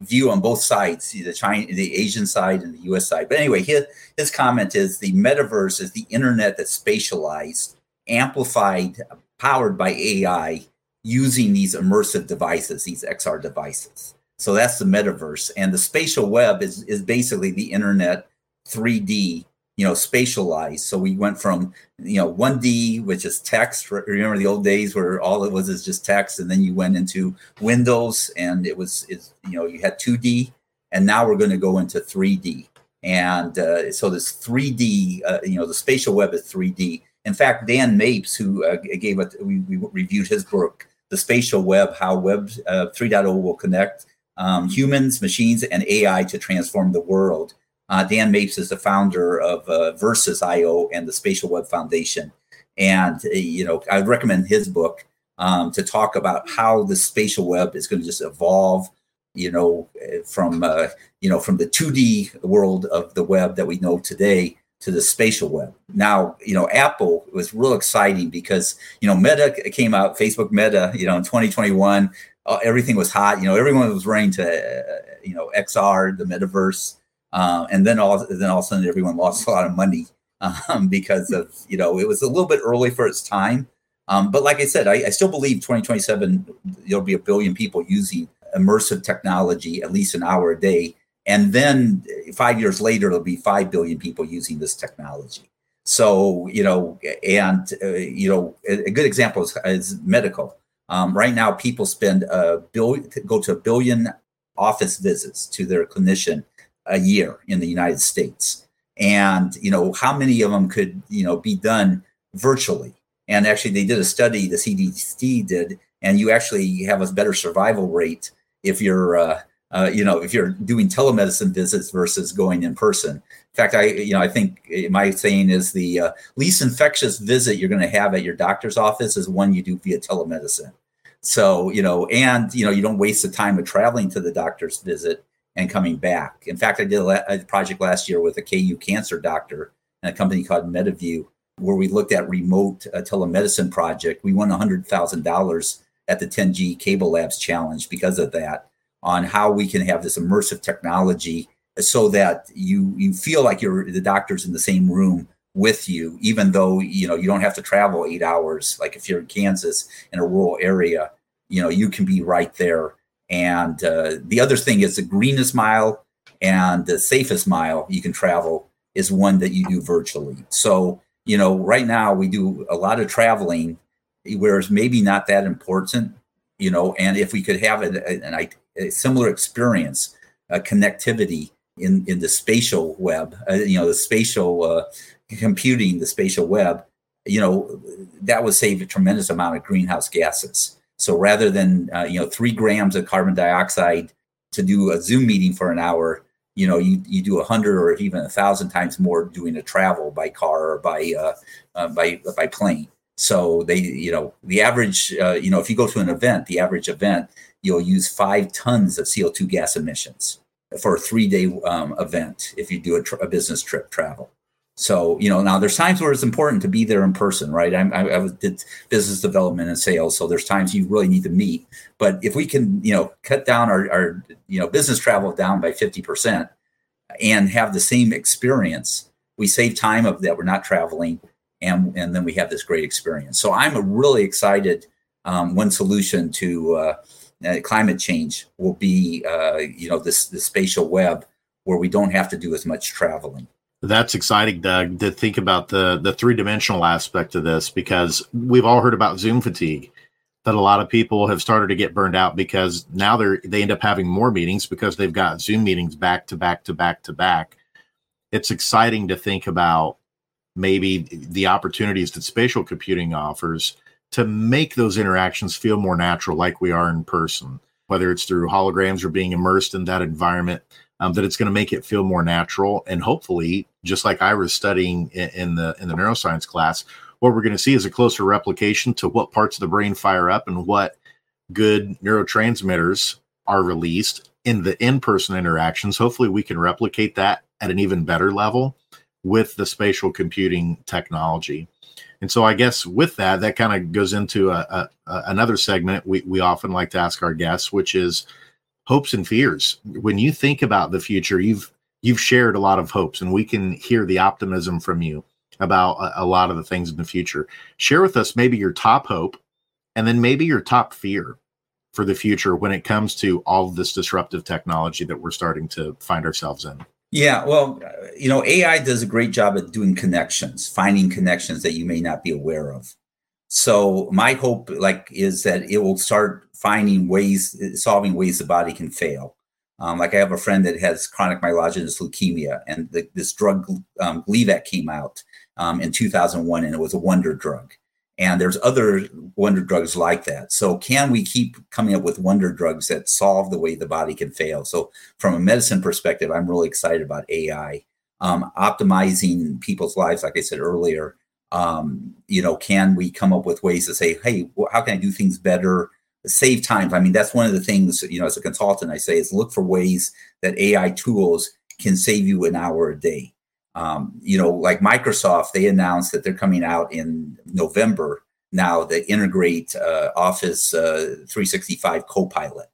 view on both sides, the China, the Asian side, and the U.S. side. But anyway, his his comment is the metaverse is the internet that's spatialized, amplified, powered by AI, using these immersive devices, these XR devices. So that's the metaverse. And the spatial web is, is basically the internet 3D, you know, spatialized. So we went from, you know, 1D, which is text. Remember the old days where all it was is just text. And then you went into Windows and it was, is you know, you had 2D. And now we're going to go into 3D. And uh, so this 3D, uh, you know, the spatial web is 3D. In fact, Dan Mapes, who uh, gave it, we, we, reviewed his book, The Spatial Web How Web uh, 3.0 Will Connect um, humans, machines, and AI to transform the world. Uh, Dan Mapes is the founder of uh, Verses.io and the Spatial Web Foundation. And, uh, you know, I recommend his book um, to talk about how the spatial web is going to just evolve, you know, from, uh, you know, from the 2D world of the web that we know today to the spatial web. Now, you know, Apple was real exciting because, you know, Meta came out, Facebook Meta, you know, in 2021, uh, everything was hot. You know, everyone was running to uh, you know XR, the metaverse, uh, and then all then all of a sudden everyone lost a lot of money um, because of you know it was a little bit early for its time. Um, but like I said, I, I still believe 2027 there'll be a billion people using immersive technology at least an hour a day, and then five years later there'll be five billion people using this technology. So you know, and uh, you know, a, a good example is, is medical um, right now, people spend a billion, go to a billion office visits to their clinician a year in the United States. And, you know, how many of them could, you know, be done virtually? And actually, they did a study, the CDC did, and you actually have a better survival rate if you're, uh, uh, you know, if you're doing telemedicine visits versus going in person. In fact, I, you know, I think my saying is the uh, least infectious visit you're going to have at your doctor's office is one you do via telemedicine. So, you know, and, you know, you don't waste the time of traveling to the doctor's visit and coming back. In fact, I did a, project last year with a KU cancer doctor and a company called MetaView, where we looked at remote uh, telemedicine project. We won $100,000 at the 10G Cable Labs Challenge because of that on how we can have this immersive technology so that you you feel like you're the doctor's in the same room with you, even though you know you don't have to travel eight hours. Like if you're in Kansas in a rural area, you know you can be right there. And uh, the other thing is the greenest mile and the safest mile you can travel is one that you do virtually. So you know right now we do a lot of traveling, whereas maybe not that important. You know, and if we could have a, a, a similar experience, a connectivity in in the spatial web, uh, you know, the spatial uh, computing the spatial web, you know, that would save a tremendous amount of greenhouse gases. So rather than uh, you know three grams of carbon dioxide to do a Zoom meeting for an hour, you know, you, you do a hundred or even a thousand times more doing a travel by car or by uh, uh, by by plane. So they, you know, the average, uh, you know, if you go to an event, the average event, you'll use five tons of CO2 gas emissions for a three day um, event if you do a, a business trip travel. So, you know, now there's times where it's important to be there in person, right? I'm, I, I did business development and sales. So there's times you really need to meet. But if we can, you know, cut down our, our you know, business travel down by 50% and have the same experience, we save time of that we're not traveling. And, and then we have this great experience. So I'm really excited. Um, one solution to uh, uh, climate change will be, uh, you know, this, this spatial web where we don't have to do as much traveling. That's exciting, Doug, to think about the the three dimensional aspect of this because we've all heard about Zoom fatigue. That a lot of people have started to get burned out because now they're they end up having more meetings because they've got Zoom meetings back to back to back to back. It's exciting to think about maybe the opportunities that spatial computing offers to make those interactions feel more natural, like we are in person, whether it's through holograms or being immersed in that environment um, that it's going to make it feel more natural. And hopefully just like i was studying in, in the in the neuroscience class what we're going to see is a closer replication to what parts of the brain fire up and what good neurotransmitters are released in the in-person interactions. Hopefully we can replicate that at an even better level with the spatial computing technology and so i guess with that that kind of goes into a, a, a, another segment we, we often like to ask our guests which is hopes and fears. When you think about the future, you've you've shared a lot of hopes, and we can hear the optimism from you about a, a lot of the things in the future. Share with us maybe your top hope, and then maybe your top fear for the future when it comes to all this disruptive technology that we're starting to find ourselves in. Yeah, well, you know, AI does a great job at doing connections, finding connections that you may not be aware of. So my hope, like, is that it will start finding ways, solving ways the body can fail. Um, like I have a friend that has chronic myelogenous leukemia, and the, this drug um, Gleevec came out um, in 2001, and it was a wonder drug. And there's other wonder drugs like that. So can we keep coming up with wonder drugs that solve the way the body can fail? So from a medicine perspective, I'm really excited about AI um, optimizing people's lives. Like I said earlier, um, you know, can we come up with ways to say, hey, well, how can I do things better? Save time. I mean, that's one of the things, you know, as a consultant, I say is look for ways that AI tools can save you an hour a day. Um, you know, like Microsoft, they announced that they're coming out in November now that integrate uh, Office uh, 365 Copilot.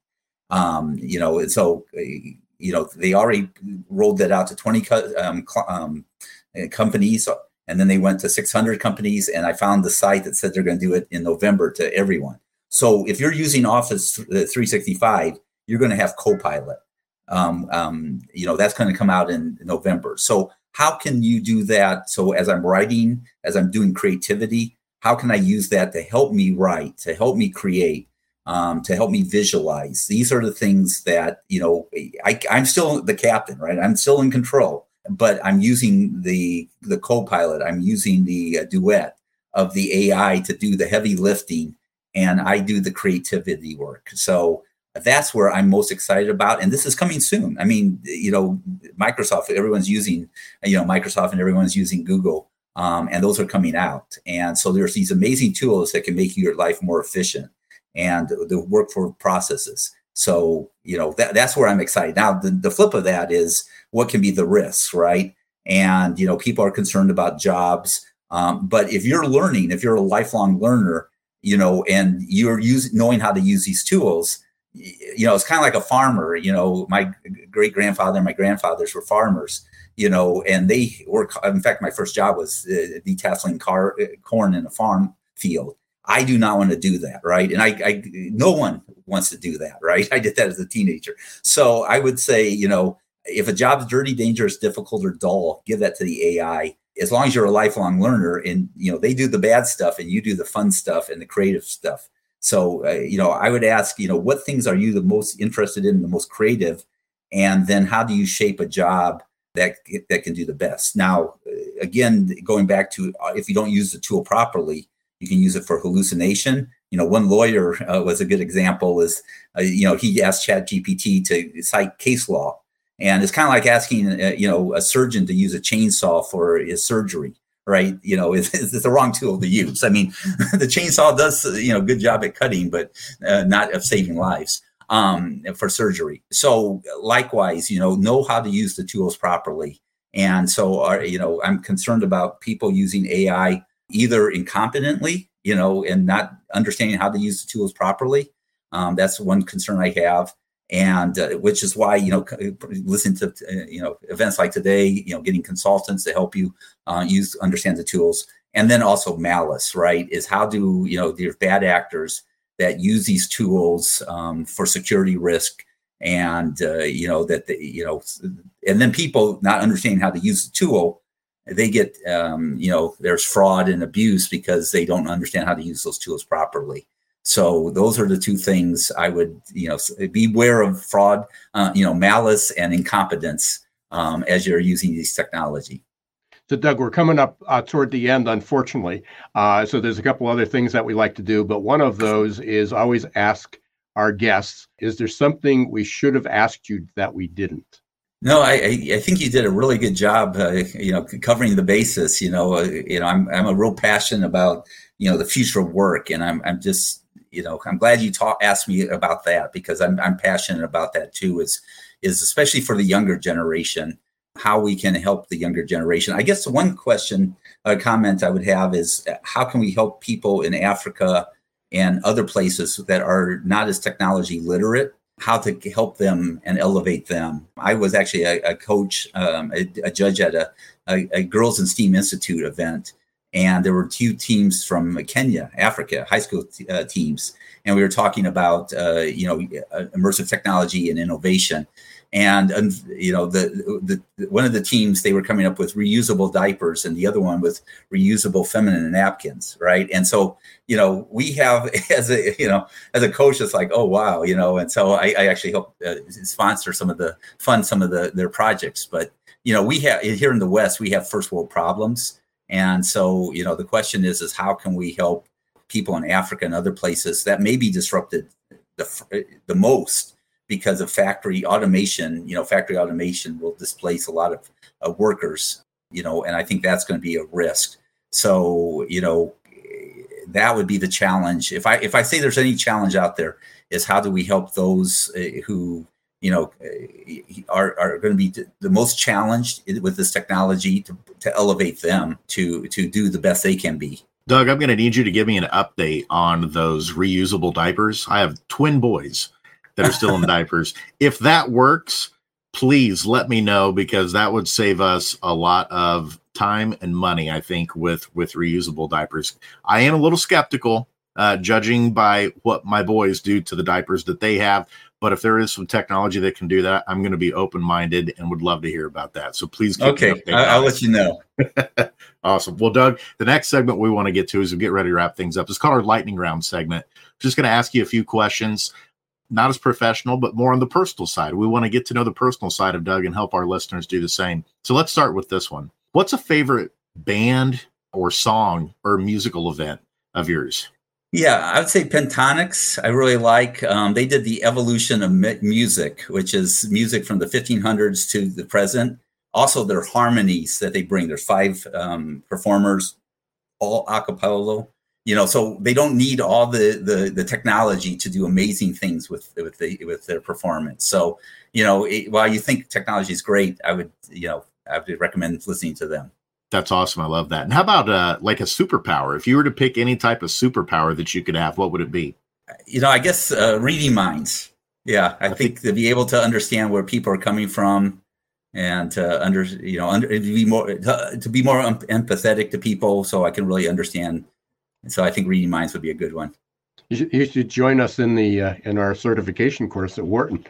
Um, you know, and so, uh, you know, they already rolled that out to 20 co- um, cl- um, companies and then they went to 600 companies and i found the site that said they're going to do it in november to everyone. So if you're using office 365 you're going to have copilot. Um, um, you know that's going to come out in november. So how can you do that so as i'm writing as i'm doing creativity how can i use that to help me write to help me create um, to help me visualize these are the things that you know I, i'm still the captain right i'm still in control but I'm using the the co-pilot. I'm using the uh, duet of the AI to do the heavy lifting, and I do the creativity work. So that's where I'm most excited about. And this is coming soon. I mean, you know, Microsoft, everyone's using, you know, Microsoft and everyone's using Google. Um, and those are coming out. And so there's these amazing tools that can make your life more efficient and the workflow processes. So, you know, that, that's where I'm excited. Now, the, the flip of that is what can be the risks, right? And, you know, people are concerned about jobs. Um, but if you're learning, if you're a lifelong learner, you know, and you're using knowing how to use these tools, you know, it's kind of like a farmer. You know, my great grandfather and my grandfathers were farmers. You know, and they were. In fact, my first job was uh, detasseling car, uh, corn in a farm field. I do not want to do that, right? And I, I, no one wants to do that, right? [LAUGHS] I did that as a teenager. So I would say, you know, if a job's dirty, dangerous, difficult, or dull, give that to the AI. As long as you're a lifelong learner, and you know they do the bad stuff, and you do the fun stuff and the creative stuff. So, uh, you know, I would ask, you know, what things are you the most interested in, the most creative, and then how do you shape a job that that can do the best? Now, uh, again, going back to uh, if you don't use the tool properly, you can use it for hallucination you know, one lawyer [LAUGHS] uh, was a good example. Is uh, you know he asked Chat GPT to cite case law, and it's kind of like asking uh, you know a surgeon to use a chainsaw for his surgery right? You know, [LAUGHS] it's, it's, the wrong tool to use. I mean, [LAUGHS] the chainsaw does, you know, good job at cutting, but uh, not of saving lives um, for surgery. So likewise, you know, know how to use the tools properly. And so, are, you know, I'm concerned about people using AI either incompetently, you know, and not understanding how to use the tools properly. Um, that's one concern I have, and uh, which is why you know, listen to uh, you know events like today, you know, getting consultants to help you uh, use understand the tools, and then also malice, right? Is how do you know there's bad actors that use these tools um, for security risk and uh, you know that they, you know and then people not understanding how to use the tool they get um, you know there's fraud and abuse because they don't understand how to use those tools properly so those are the two things i would you know beware of fraud uh, you know malice and incompetence um, as you're using these technology so, Doug, we're coming up uh, toward the end, unfortunately. Uh, so, there's a couple other things that we like to do, but one of those is always ask our guests, "Is there something we should have asked you that we didn't?" No, I, I think you did a really good job, uh, you know, covering the basis. You know, uh, you know, I'm I'm a real passion about you know the future of work, and I'm I'm just you know I'm glad you talk asked me about that because I'm I'm passionate about that too. Is is especially for the younger generation how we can help the younger generation. I guess one question, a comment I would have is how can we help people in Africa and other places that are not as technology literate? How to help them and elevate them. I was actually a, a coach, um, a, a, judge at a, a, Girls in STEAM Institute event, and there were two teams from Kenya, Africa, high school t- uh, teams, and we were talking about uh, you know immersive technology and innovation. And, and you know the, the one of the teams they were coming up with reusable diapers and the other one with reusable feminine napkins right? And so you know we have [LAUGHS] as a you know as a coach it's like oh wow you know? And so i, I actually help uh, sponsor some of the fund some of the their projects. But you know we have here in the west we have first world problems and so you know the question is is how can we help people in africa and other places that may be disrupted the, the most because of factory automation. You know, factory automation will displace a lot of workers. You know, and I think that's going to be a risk. So you know, that would be the challenge. If I if I say there's any challenge out there, is how do we help those uh, who you know uh, are, are going to be the most challenged with this technology to, to elevate them to to do the best they can be doug i'm going to need you to give me an update on those reusable diapers i have twin boys that are still in [LAUGHS] diapers. If that works, please let me know because that would save us a lot of time and money. I think with with reusable diapers. I am a little skeptical, uh, judging by what my boys do to the diapers that they have. But if there is some technology that can do that, I'm going to be open minded and would love to hear about that. So please, okay, I'll, I'll let you know. [LAUGHS] awesome. Well, Doug, the next segment we want to get to is we get ready to wrap things up. It's called our lightning round segment. Just going to ask you a few questions not as professional, but more on the personal side. We want to get to know the personal side of Doug and help our listeners do the same. So let's start with this one. What's a favorite band or song or musical event of yours? Yeah, I would say Pentatonix. I really like. Um, they did the evolution of music, which is music from the 1500s to the present. Also, their harmonies that they bring. There's five um, performers, all a cappella you know so they don't need all the, the the technology to do amazing things with with the with their performance so you know it, while you think technology is great i would you know i would recommend listening to them that's awesome i love that and how about uh like a superpower if you were to pick any type of superpower that you could have what would it be you know i guess uh, reading minds yeah i, I think, think to be able to understand where people are coming from and to under you know under to be more to, to be more empathetic to people so i can really understand and so I think reading minds would be a good one. You should, you should join us in the uh, in our certification course at Wharton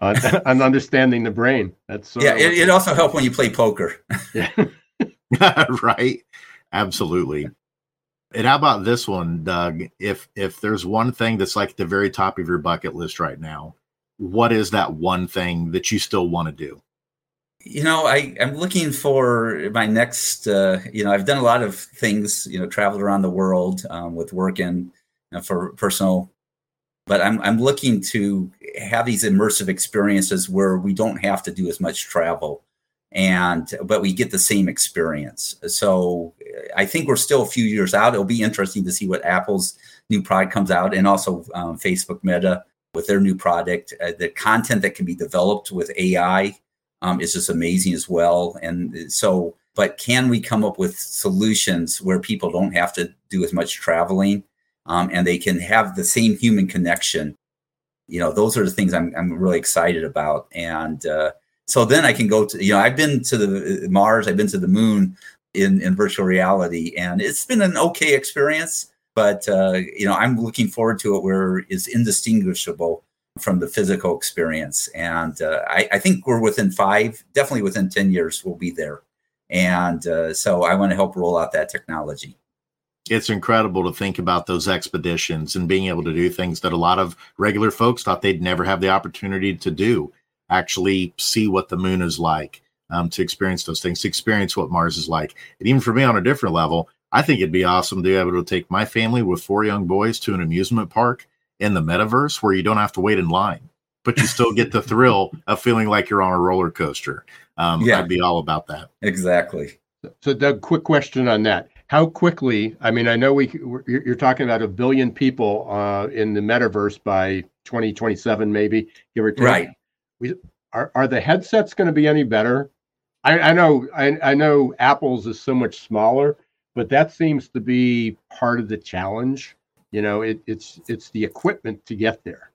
on, [LAUGHS] on understanding the brain. That's uh, yeah. It, it also helps when you play poker. yeah. [LAUGHS] [LAUGHS] [LAUGHS] right. Absolutely. And how about this one, Doug? If if there's one thing that's like the very top of your bucket list right now, what is that one thing that you still want to do? you know, I, I'm looking for my next, uh, you know, I've done a lot of things, you know, traveled around the world um, with work and, uh, for personal. But I'm I'm looking to have these immersive experiences where we don't have to do as much travel, and but we get the same experience. So I think we're still a few years out. It'll be interesting to see what Apple's new product comes out, and also um, Facebook Meta with their new product. Uh, the content that can be developed with AI um, is just amazing as well. And so, but can we come up with solutions where people don't have to do as much traveling um, and they can have the same human connection? You know, those are the things I'm, I'm really excited about. And uh, so then I can go to, you know, I've been to the uh, Mars, I've been to the moon in, in virtual reality, and it's been an okay experience. But uh, you know, I'm looking forward to it where it's indistinguishable from the physical experience. And uh, I, I, think we're within five, definitely within 10 years, we'll be there. And uh, so I want to help roll out that technology. It's incredible to think about those expeditions and being able to do things that a lot of regular folks thought they'd never have the opportunity to do. Actually, see what the moon is like, um, to experience those things, to experience what Mars is like. And even for me on a different level, I think it'd be awesome to be able to take my family with four young boys to an amusement park in the metaverse where you don't have to wait in line, but you still get the [LAUGHS] thrill of feeling like you're on a roller coaster. Um, yeah. I'd be all about that. Exactly. So, Doug, quick question on that. How quickly? I mean, I know we you're talking about a billion people uh, in the metaverse by 2027, maybe give or take. Right. We, are are the headsets going to be any better? I, I know I, I know Apple's is so much smaller, but that seems to be part of the challenge. You know it, it's it's the equipment to get there.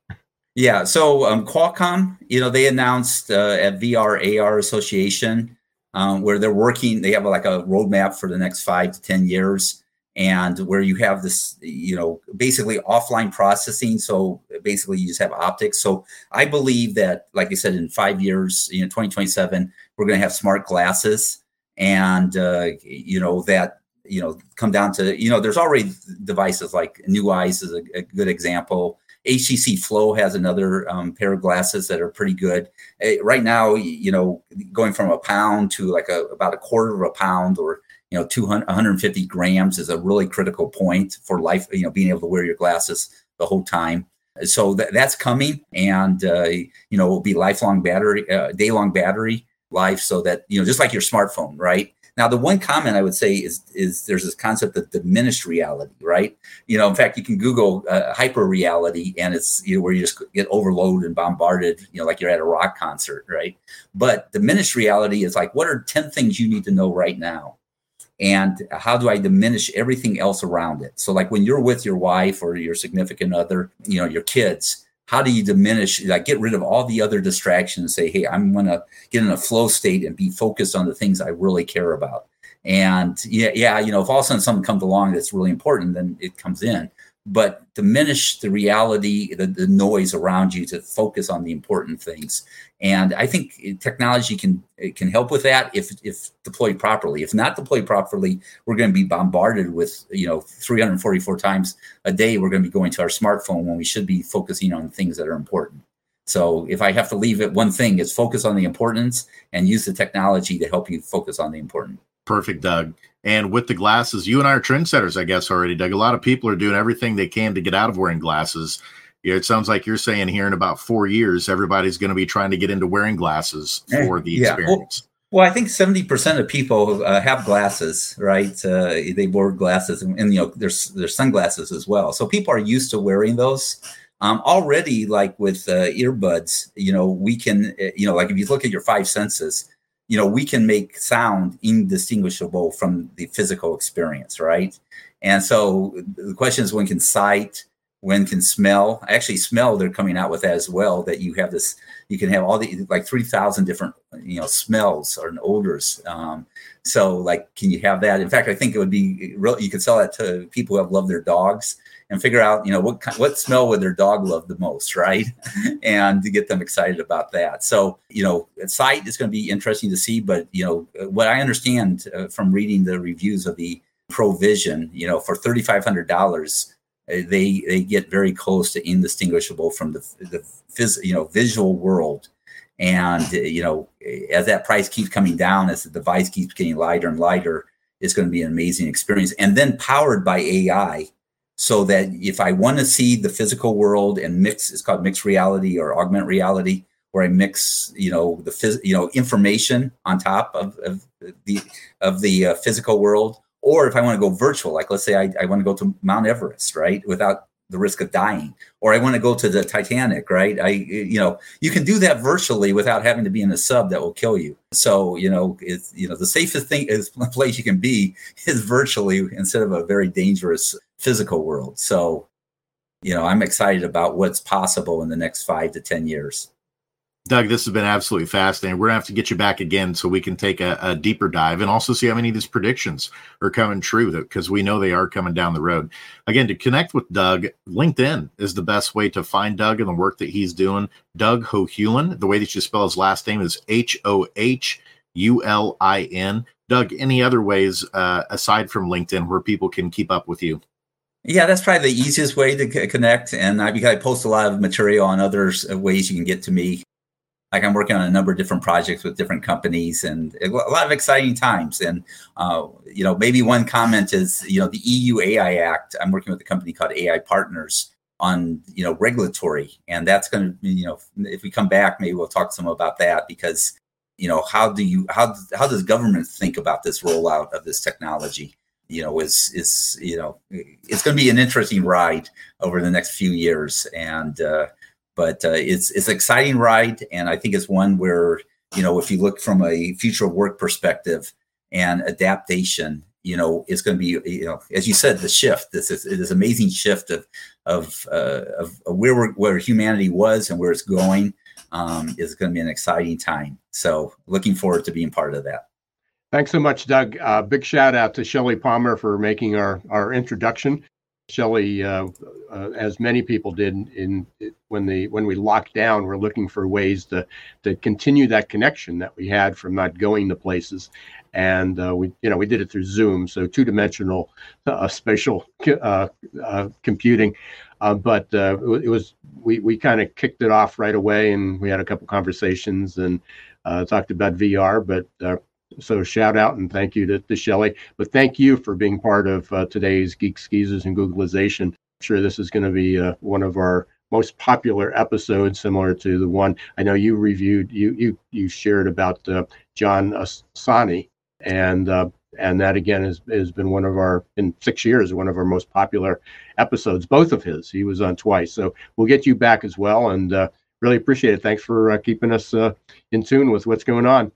Yeah so um, qualcomm you know they announced uh, at vr ar association um, where they're working they have like a roadmap for the next five to ten years and where you have this you know basically offline processing. So basically you just have optics. So i believe that like i said in five years you know 2027 we're going to have smart glasses and uh, you know that you know come down to you know there's already devices like NuEyes is a, a good example. HTC Flow has another um, pair of glasses that are pretty good. Uh, right now, you know, going from a pound to like a about a quarter of a pound or you know 200 150 grams is a really critical point for life. You know, being able to wear your glasses the whole time. So th- that's coming, and uh, you know, will be lifelong battery, uh, day long battery life, so that you know, just like your smartphone, right? Now, the one comment I would say is is there's this concept of diminished reality, right? You know, in fact, you can Google uh, hyper reality, and it's you know where you just get overloaded and bombarded, you know, like you're at a rock concert, right? But diminished reality is like, what are ten things you need to know right now? And how do i diminish everything else around it? So like when you're with your wife or your significant other you know your kids how do you diminish like get rid of all the other distractions and say hey i'm going to get in a flow state and be focused on the things i really care about. And yeah yeah you know if all of a sudden something comes along that's really important then it comes in but diminish the reality, the, the noise around you to focus on the important things. And I think technology can can help with that if if deployed properly. If not deployed properly, we're going to be bombarded with you know 344 times a day. We're going to be going to our smartphone when we should be focusing on things that are important. So if I have to leave it one thing, is focus on the importance and use the technology to help you focus on the important. Perfect, Doug. And with the glasses, you and I are trendsetters, I guess, already, Doug. A lot of people are doing everything they can to get out of wearing glasses. Yeah, it sounds like you're saying here in about four years, everybody's going to be trying to get into wearing glasses for the yeah. experience. Well, well, I think 70% of people uh, have glasses, right? Uh, they wear glasses and, and, you know, there's, there's sunglasses as well. So people are used to wearing those. Um, already, like with uh, earbuds, you know, we can, uh, you know, like if you look at your five senses, you know we can make sound indistinguishable from the physical experience right? And so the question is when can sight when can smell actually smell they're coming out with as well that you have this you can have all the like 3000 different you know smells or odors um, so like can you have that? In fact i think it would be real you could sell that to people who have loved their dogs and figure out you know what what smell would their dog love the most right? [LAUGHS] And to get them excited about that. So you know sight is going to be interesting to see but you know what i understand uh, from reading the reviews of the provision you know for $3500 uh, they they get very close to indistinguishable from the the phys, you know visual world. And uh, you know as that price keeps coming down as the device keeps getting lighter and lighter it's going to be an amazing experience. And then powered by ai so that if I want to see the physical world and mix, it's called mixed reality or augment reality, where I mix, you know, the phys- you know information on top of, of the of the uh, physical world, or if I want to go virtual, like let's say I, I want to go to Mount Everest, right, without the risk of dying or i want to go to the titanic right? I you know you can do that virtually without having to be in a sub that will kill you. So you know it's you know the safest thing is [LAUGHS] place you can be is virtually instead of a very dangerous physical world. So you know i'm excited about what's possible in the next five to ten years Doug, this has been absolutely fascinating. We're gonna have to get you back again so we can take a, a deeper dive and also see how many of these predictions are coming true because we know they are coming down the road. Again, to connect with Doug, LinkedIn is the best way to find Doug and the work that he's doing. Doug Hohulin, the way that you spell his last name is H O H U L I N. Doug, any other ways uh, aside from LinkedIn where people can keep up with you? Yeah, that's probably the easiest way to connect. And I, I post a lot of material on others uh, ways you can get to me like I'm working on a number of different projects with different companies and a lot of exciting times. And uh, you know, maybe one comment is you know the EU AI Act. I'm working with a company called AI Partners on you know regulatory, and that's going to you know if we come back, maybe we'll talk some about that because you know how do you how how does government think about this rollout of this technology? You know, is is you know it's going to be an interesting ride over the next few years and. Uh, but uh, it's it's an exciting ride, and I think it's one where you know if you look from a future work perspective and adaptation, you know it's going to be you know as you said the shift this is this amazing shift of of, uh, of where where humanity was and where it's going um, is going to be an exciting time. So looking forward to being part of that. Thanks so much, Doug. Uh, big shout out to Shelly Palmer for making our, our introduction. Shelly, uh, uh, as many people did in, in, when the when we locked down, we're looking for ways to to continue that connection that we had from not going to places, and uh, we you know we did it through Zoom, so two dimensional uh, spatial uh, uh, computing, but it was we we kind of kicked it off right away, and we had a couple conversations and talked about VR, but so shout out and thank you to, to Shelly. But thank you for being part of uh, today's Geek Geezers, and Googlization. I'm sure this is going to be uh, one of our most popular episodes, similar to the one I know you reviewed. You you you shared about uh, John Asani, and uh, and that again has has been one of our in six years one of our most popular episodes. Both of his, he was on twice. So we'll get you back as well, and uh, really appreciate it. Thanks for uh, keeping us in tune with what's going on.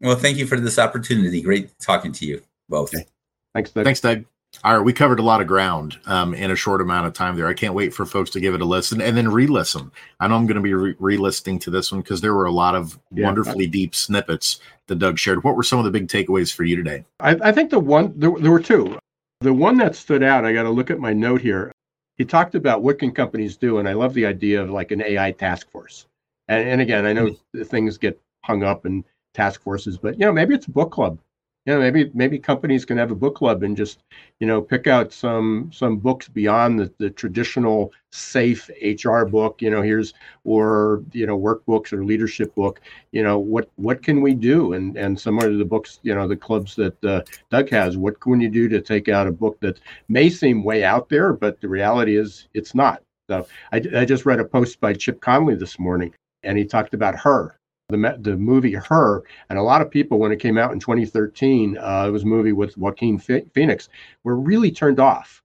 Well, thank you for this opportunity. Great talking to you both. Okay. Thanks, Doug. Thanks, Doug. All right, we covered a lot of ground um, in a short amount of time there. I can't wait for folks to give it a listen and then re-listen. I know I'm going to be re- listening to this one because there were a lot of yeah, wonderfully deep snippets that Doug shared. What were some of the big takeaways for you today? I, I think the one there, there were two. The one that stood out, I got to look at my note here. He talked about what can companies do, and I love the idea of like an AI task force. And, and again, I know mm-hmm. things get hung up and task forces, but you know, maybe it's a book club. You know, maybe maybe companies can have a book club and just you know pick out some some books beyond the, the traditional safe HR book. You know, here's or you know workbooks or leadership book. You know, what what can we do? And and similar to the books, you know, the clubs that uh, Doug has, what can you do to take out a book that may seem way out there, but the reality is it's not. So I, I just read a post by Chip Conley this morning, and he talked about her the the movie Her, and a lot of people when it came out in 2013, uh, it was a movie with Joaquin Phoenix, were really turned off.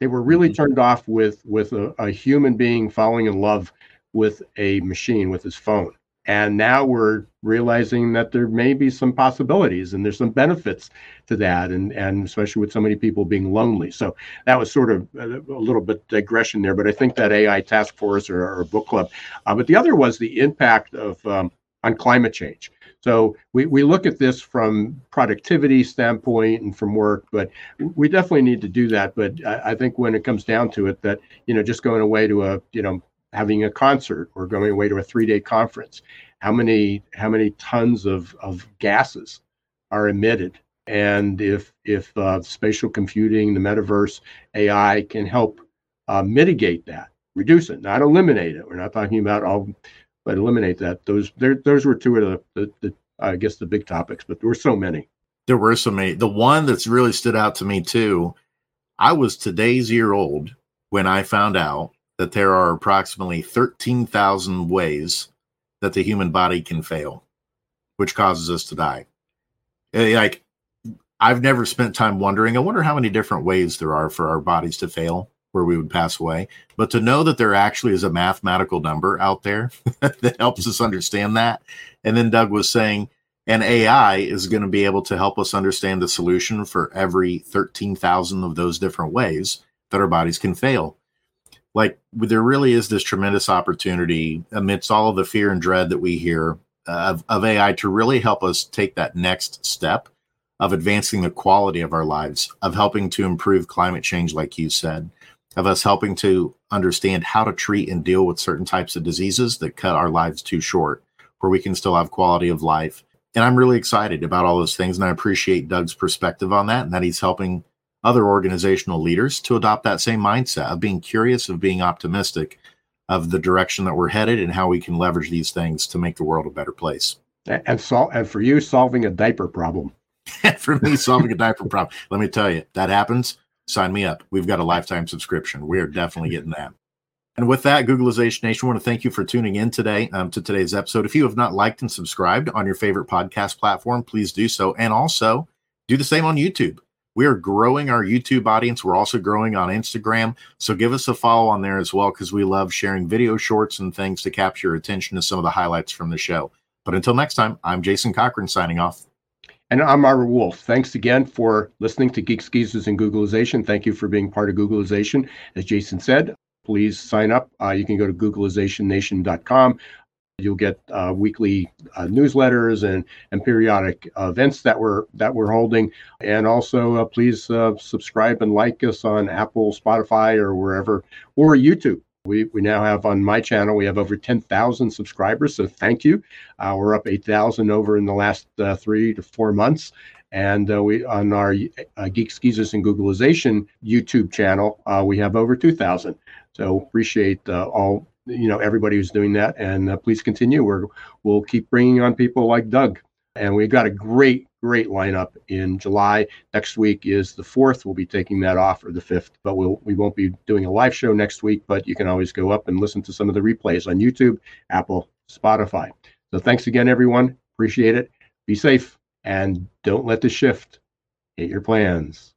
They were really mm-hmm. turned off with with a, a human being falling in love with a machine with his phone. And now we're realizing that there may be some possibilities and there's some benefits to that, and, and especially with so many people being lonely. So that was sort of a, a little bit digression there, but I think that AI task force or, or book club. Uh, but the other was the impact of um, on climate change. So we, we look at this from productivity standpoint and from work, but we definitely need to do that. But I, I, think when it comes down to it, that you know, just going away to a you know having a concert or going away to a three day conference, how many how many tons of of gases are emitted? And if if uh, spatial computing, the metaverse, AI can help uh, mitigate that, reduce it, not eliminate it. We're not talking about all but eliminate that. Those there, those were two of the, the, the I guess the big topics, but there were so many. There were so many. The one that's really stood out to me too. I was today's year old when I found out that there are approximately 13,000 ways that the human body can fail, which causes us to die. Eh, like, I've never spent time wondering, I wonder how many different ways there are for our bodies to fail where we would pass away. But to know that there actually is a mathematical number out there [LAUGHS] that helps us understand that. And then Doug was saying, and AI is going to be able to help us understand the solution for every 13,000 of those different ways that our bodies can fail. Like, there really is this tremendous opportunity amidst all of the fear and dread that we hear of, of AI to really help us take that next step of advancing the quality of our lives, of helping to improve climate change, like you said, of us helping to understand how to treat and deal with certain types of diseases that cut our lives too short, where we can still have quality of life. And I'm really excited about all those things. And I appreciate Doug's perspective on that and that he's helping other organizational leaders to adopt that same mindset of being curious, of being optimistic, of the direction that we're headed and how we can leverage these things to make the world a better place. And, sol- and for you, solving a diaper problem. [LAUGHS] for me, solving a diaper problem. Let me tell you, that happens. Sign me up. We've got a lifetime subscription. We are definitely getting that. And with that, Googlization Nation, I want to thank you for tuning in today um, to today's episode. If you have not liked and subscribed on your favorite podcast platform, please do so. And also do the same on YouTube. We are growing our YouTube audience. We're also growing on Instagram. So give us a follow on there as well because we love sharing video shorts and things to capture attention to some of the highlights from the show. But until next time, I'm Jason Cochran signing off. And I'm Ira Wolfe. Thanks again for listening to Geeks, Geezers, and Googlization. Thank you for being part of Googlization. As Jason said, please sign up. Uh, you can go to googlizationnation.com. You'll get uh, weekly uh, newsletters and and periodic events that we're that we're holding. And also, uh, please uh, subscribe and like us on Apple, Spotify, or wherever, or YouTube. We, we now have on my channel, we have over 10,000 subscribers. So thank you. Uh, we're up 8,000 over in the last uh, three to four months. And uh, we on our uh, Geeks, Geezers, and Googlization YouTube channel, uh, we have over 2,000. So appreciate uh, all you know everybody who's doing that, and please continue. We're we'll keep bringing on people like Doug, and we've got a great great lineup in July. Next week is the fourth. We'll be taking that off or the fifth, but we'll we won't be doing a live show next week. But you can always go up and listen to some of the replays on YouTube, Apple, Spotify. So thanks again, everyone. Appreciate it. Be safe and don't let the shift hit your plans.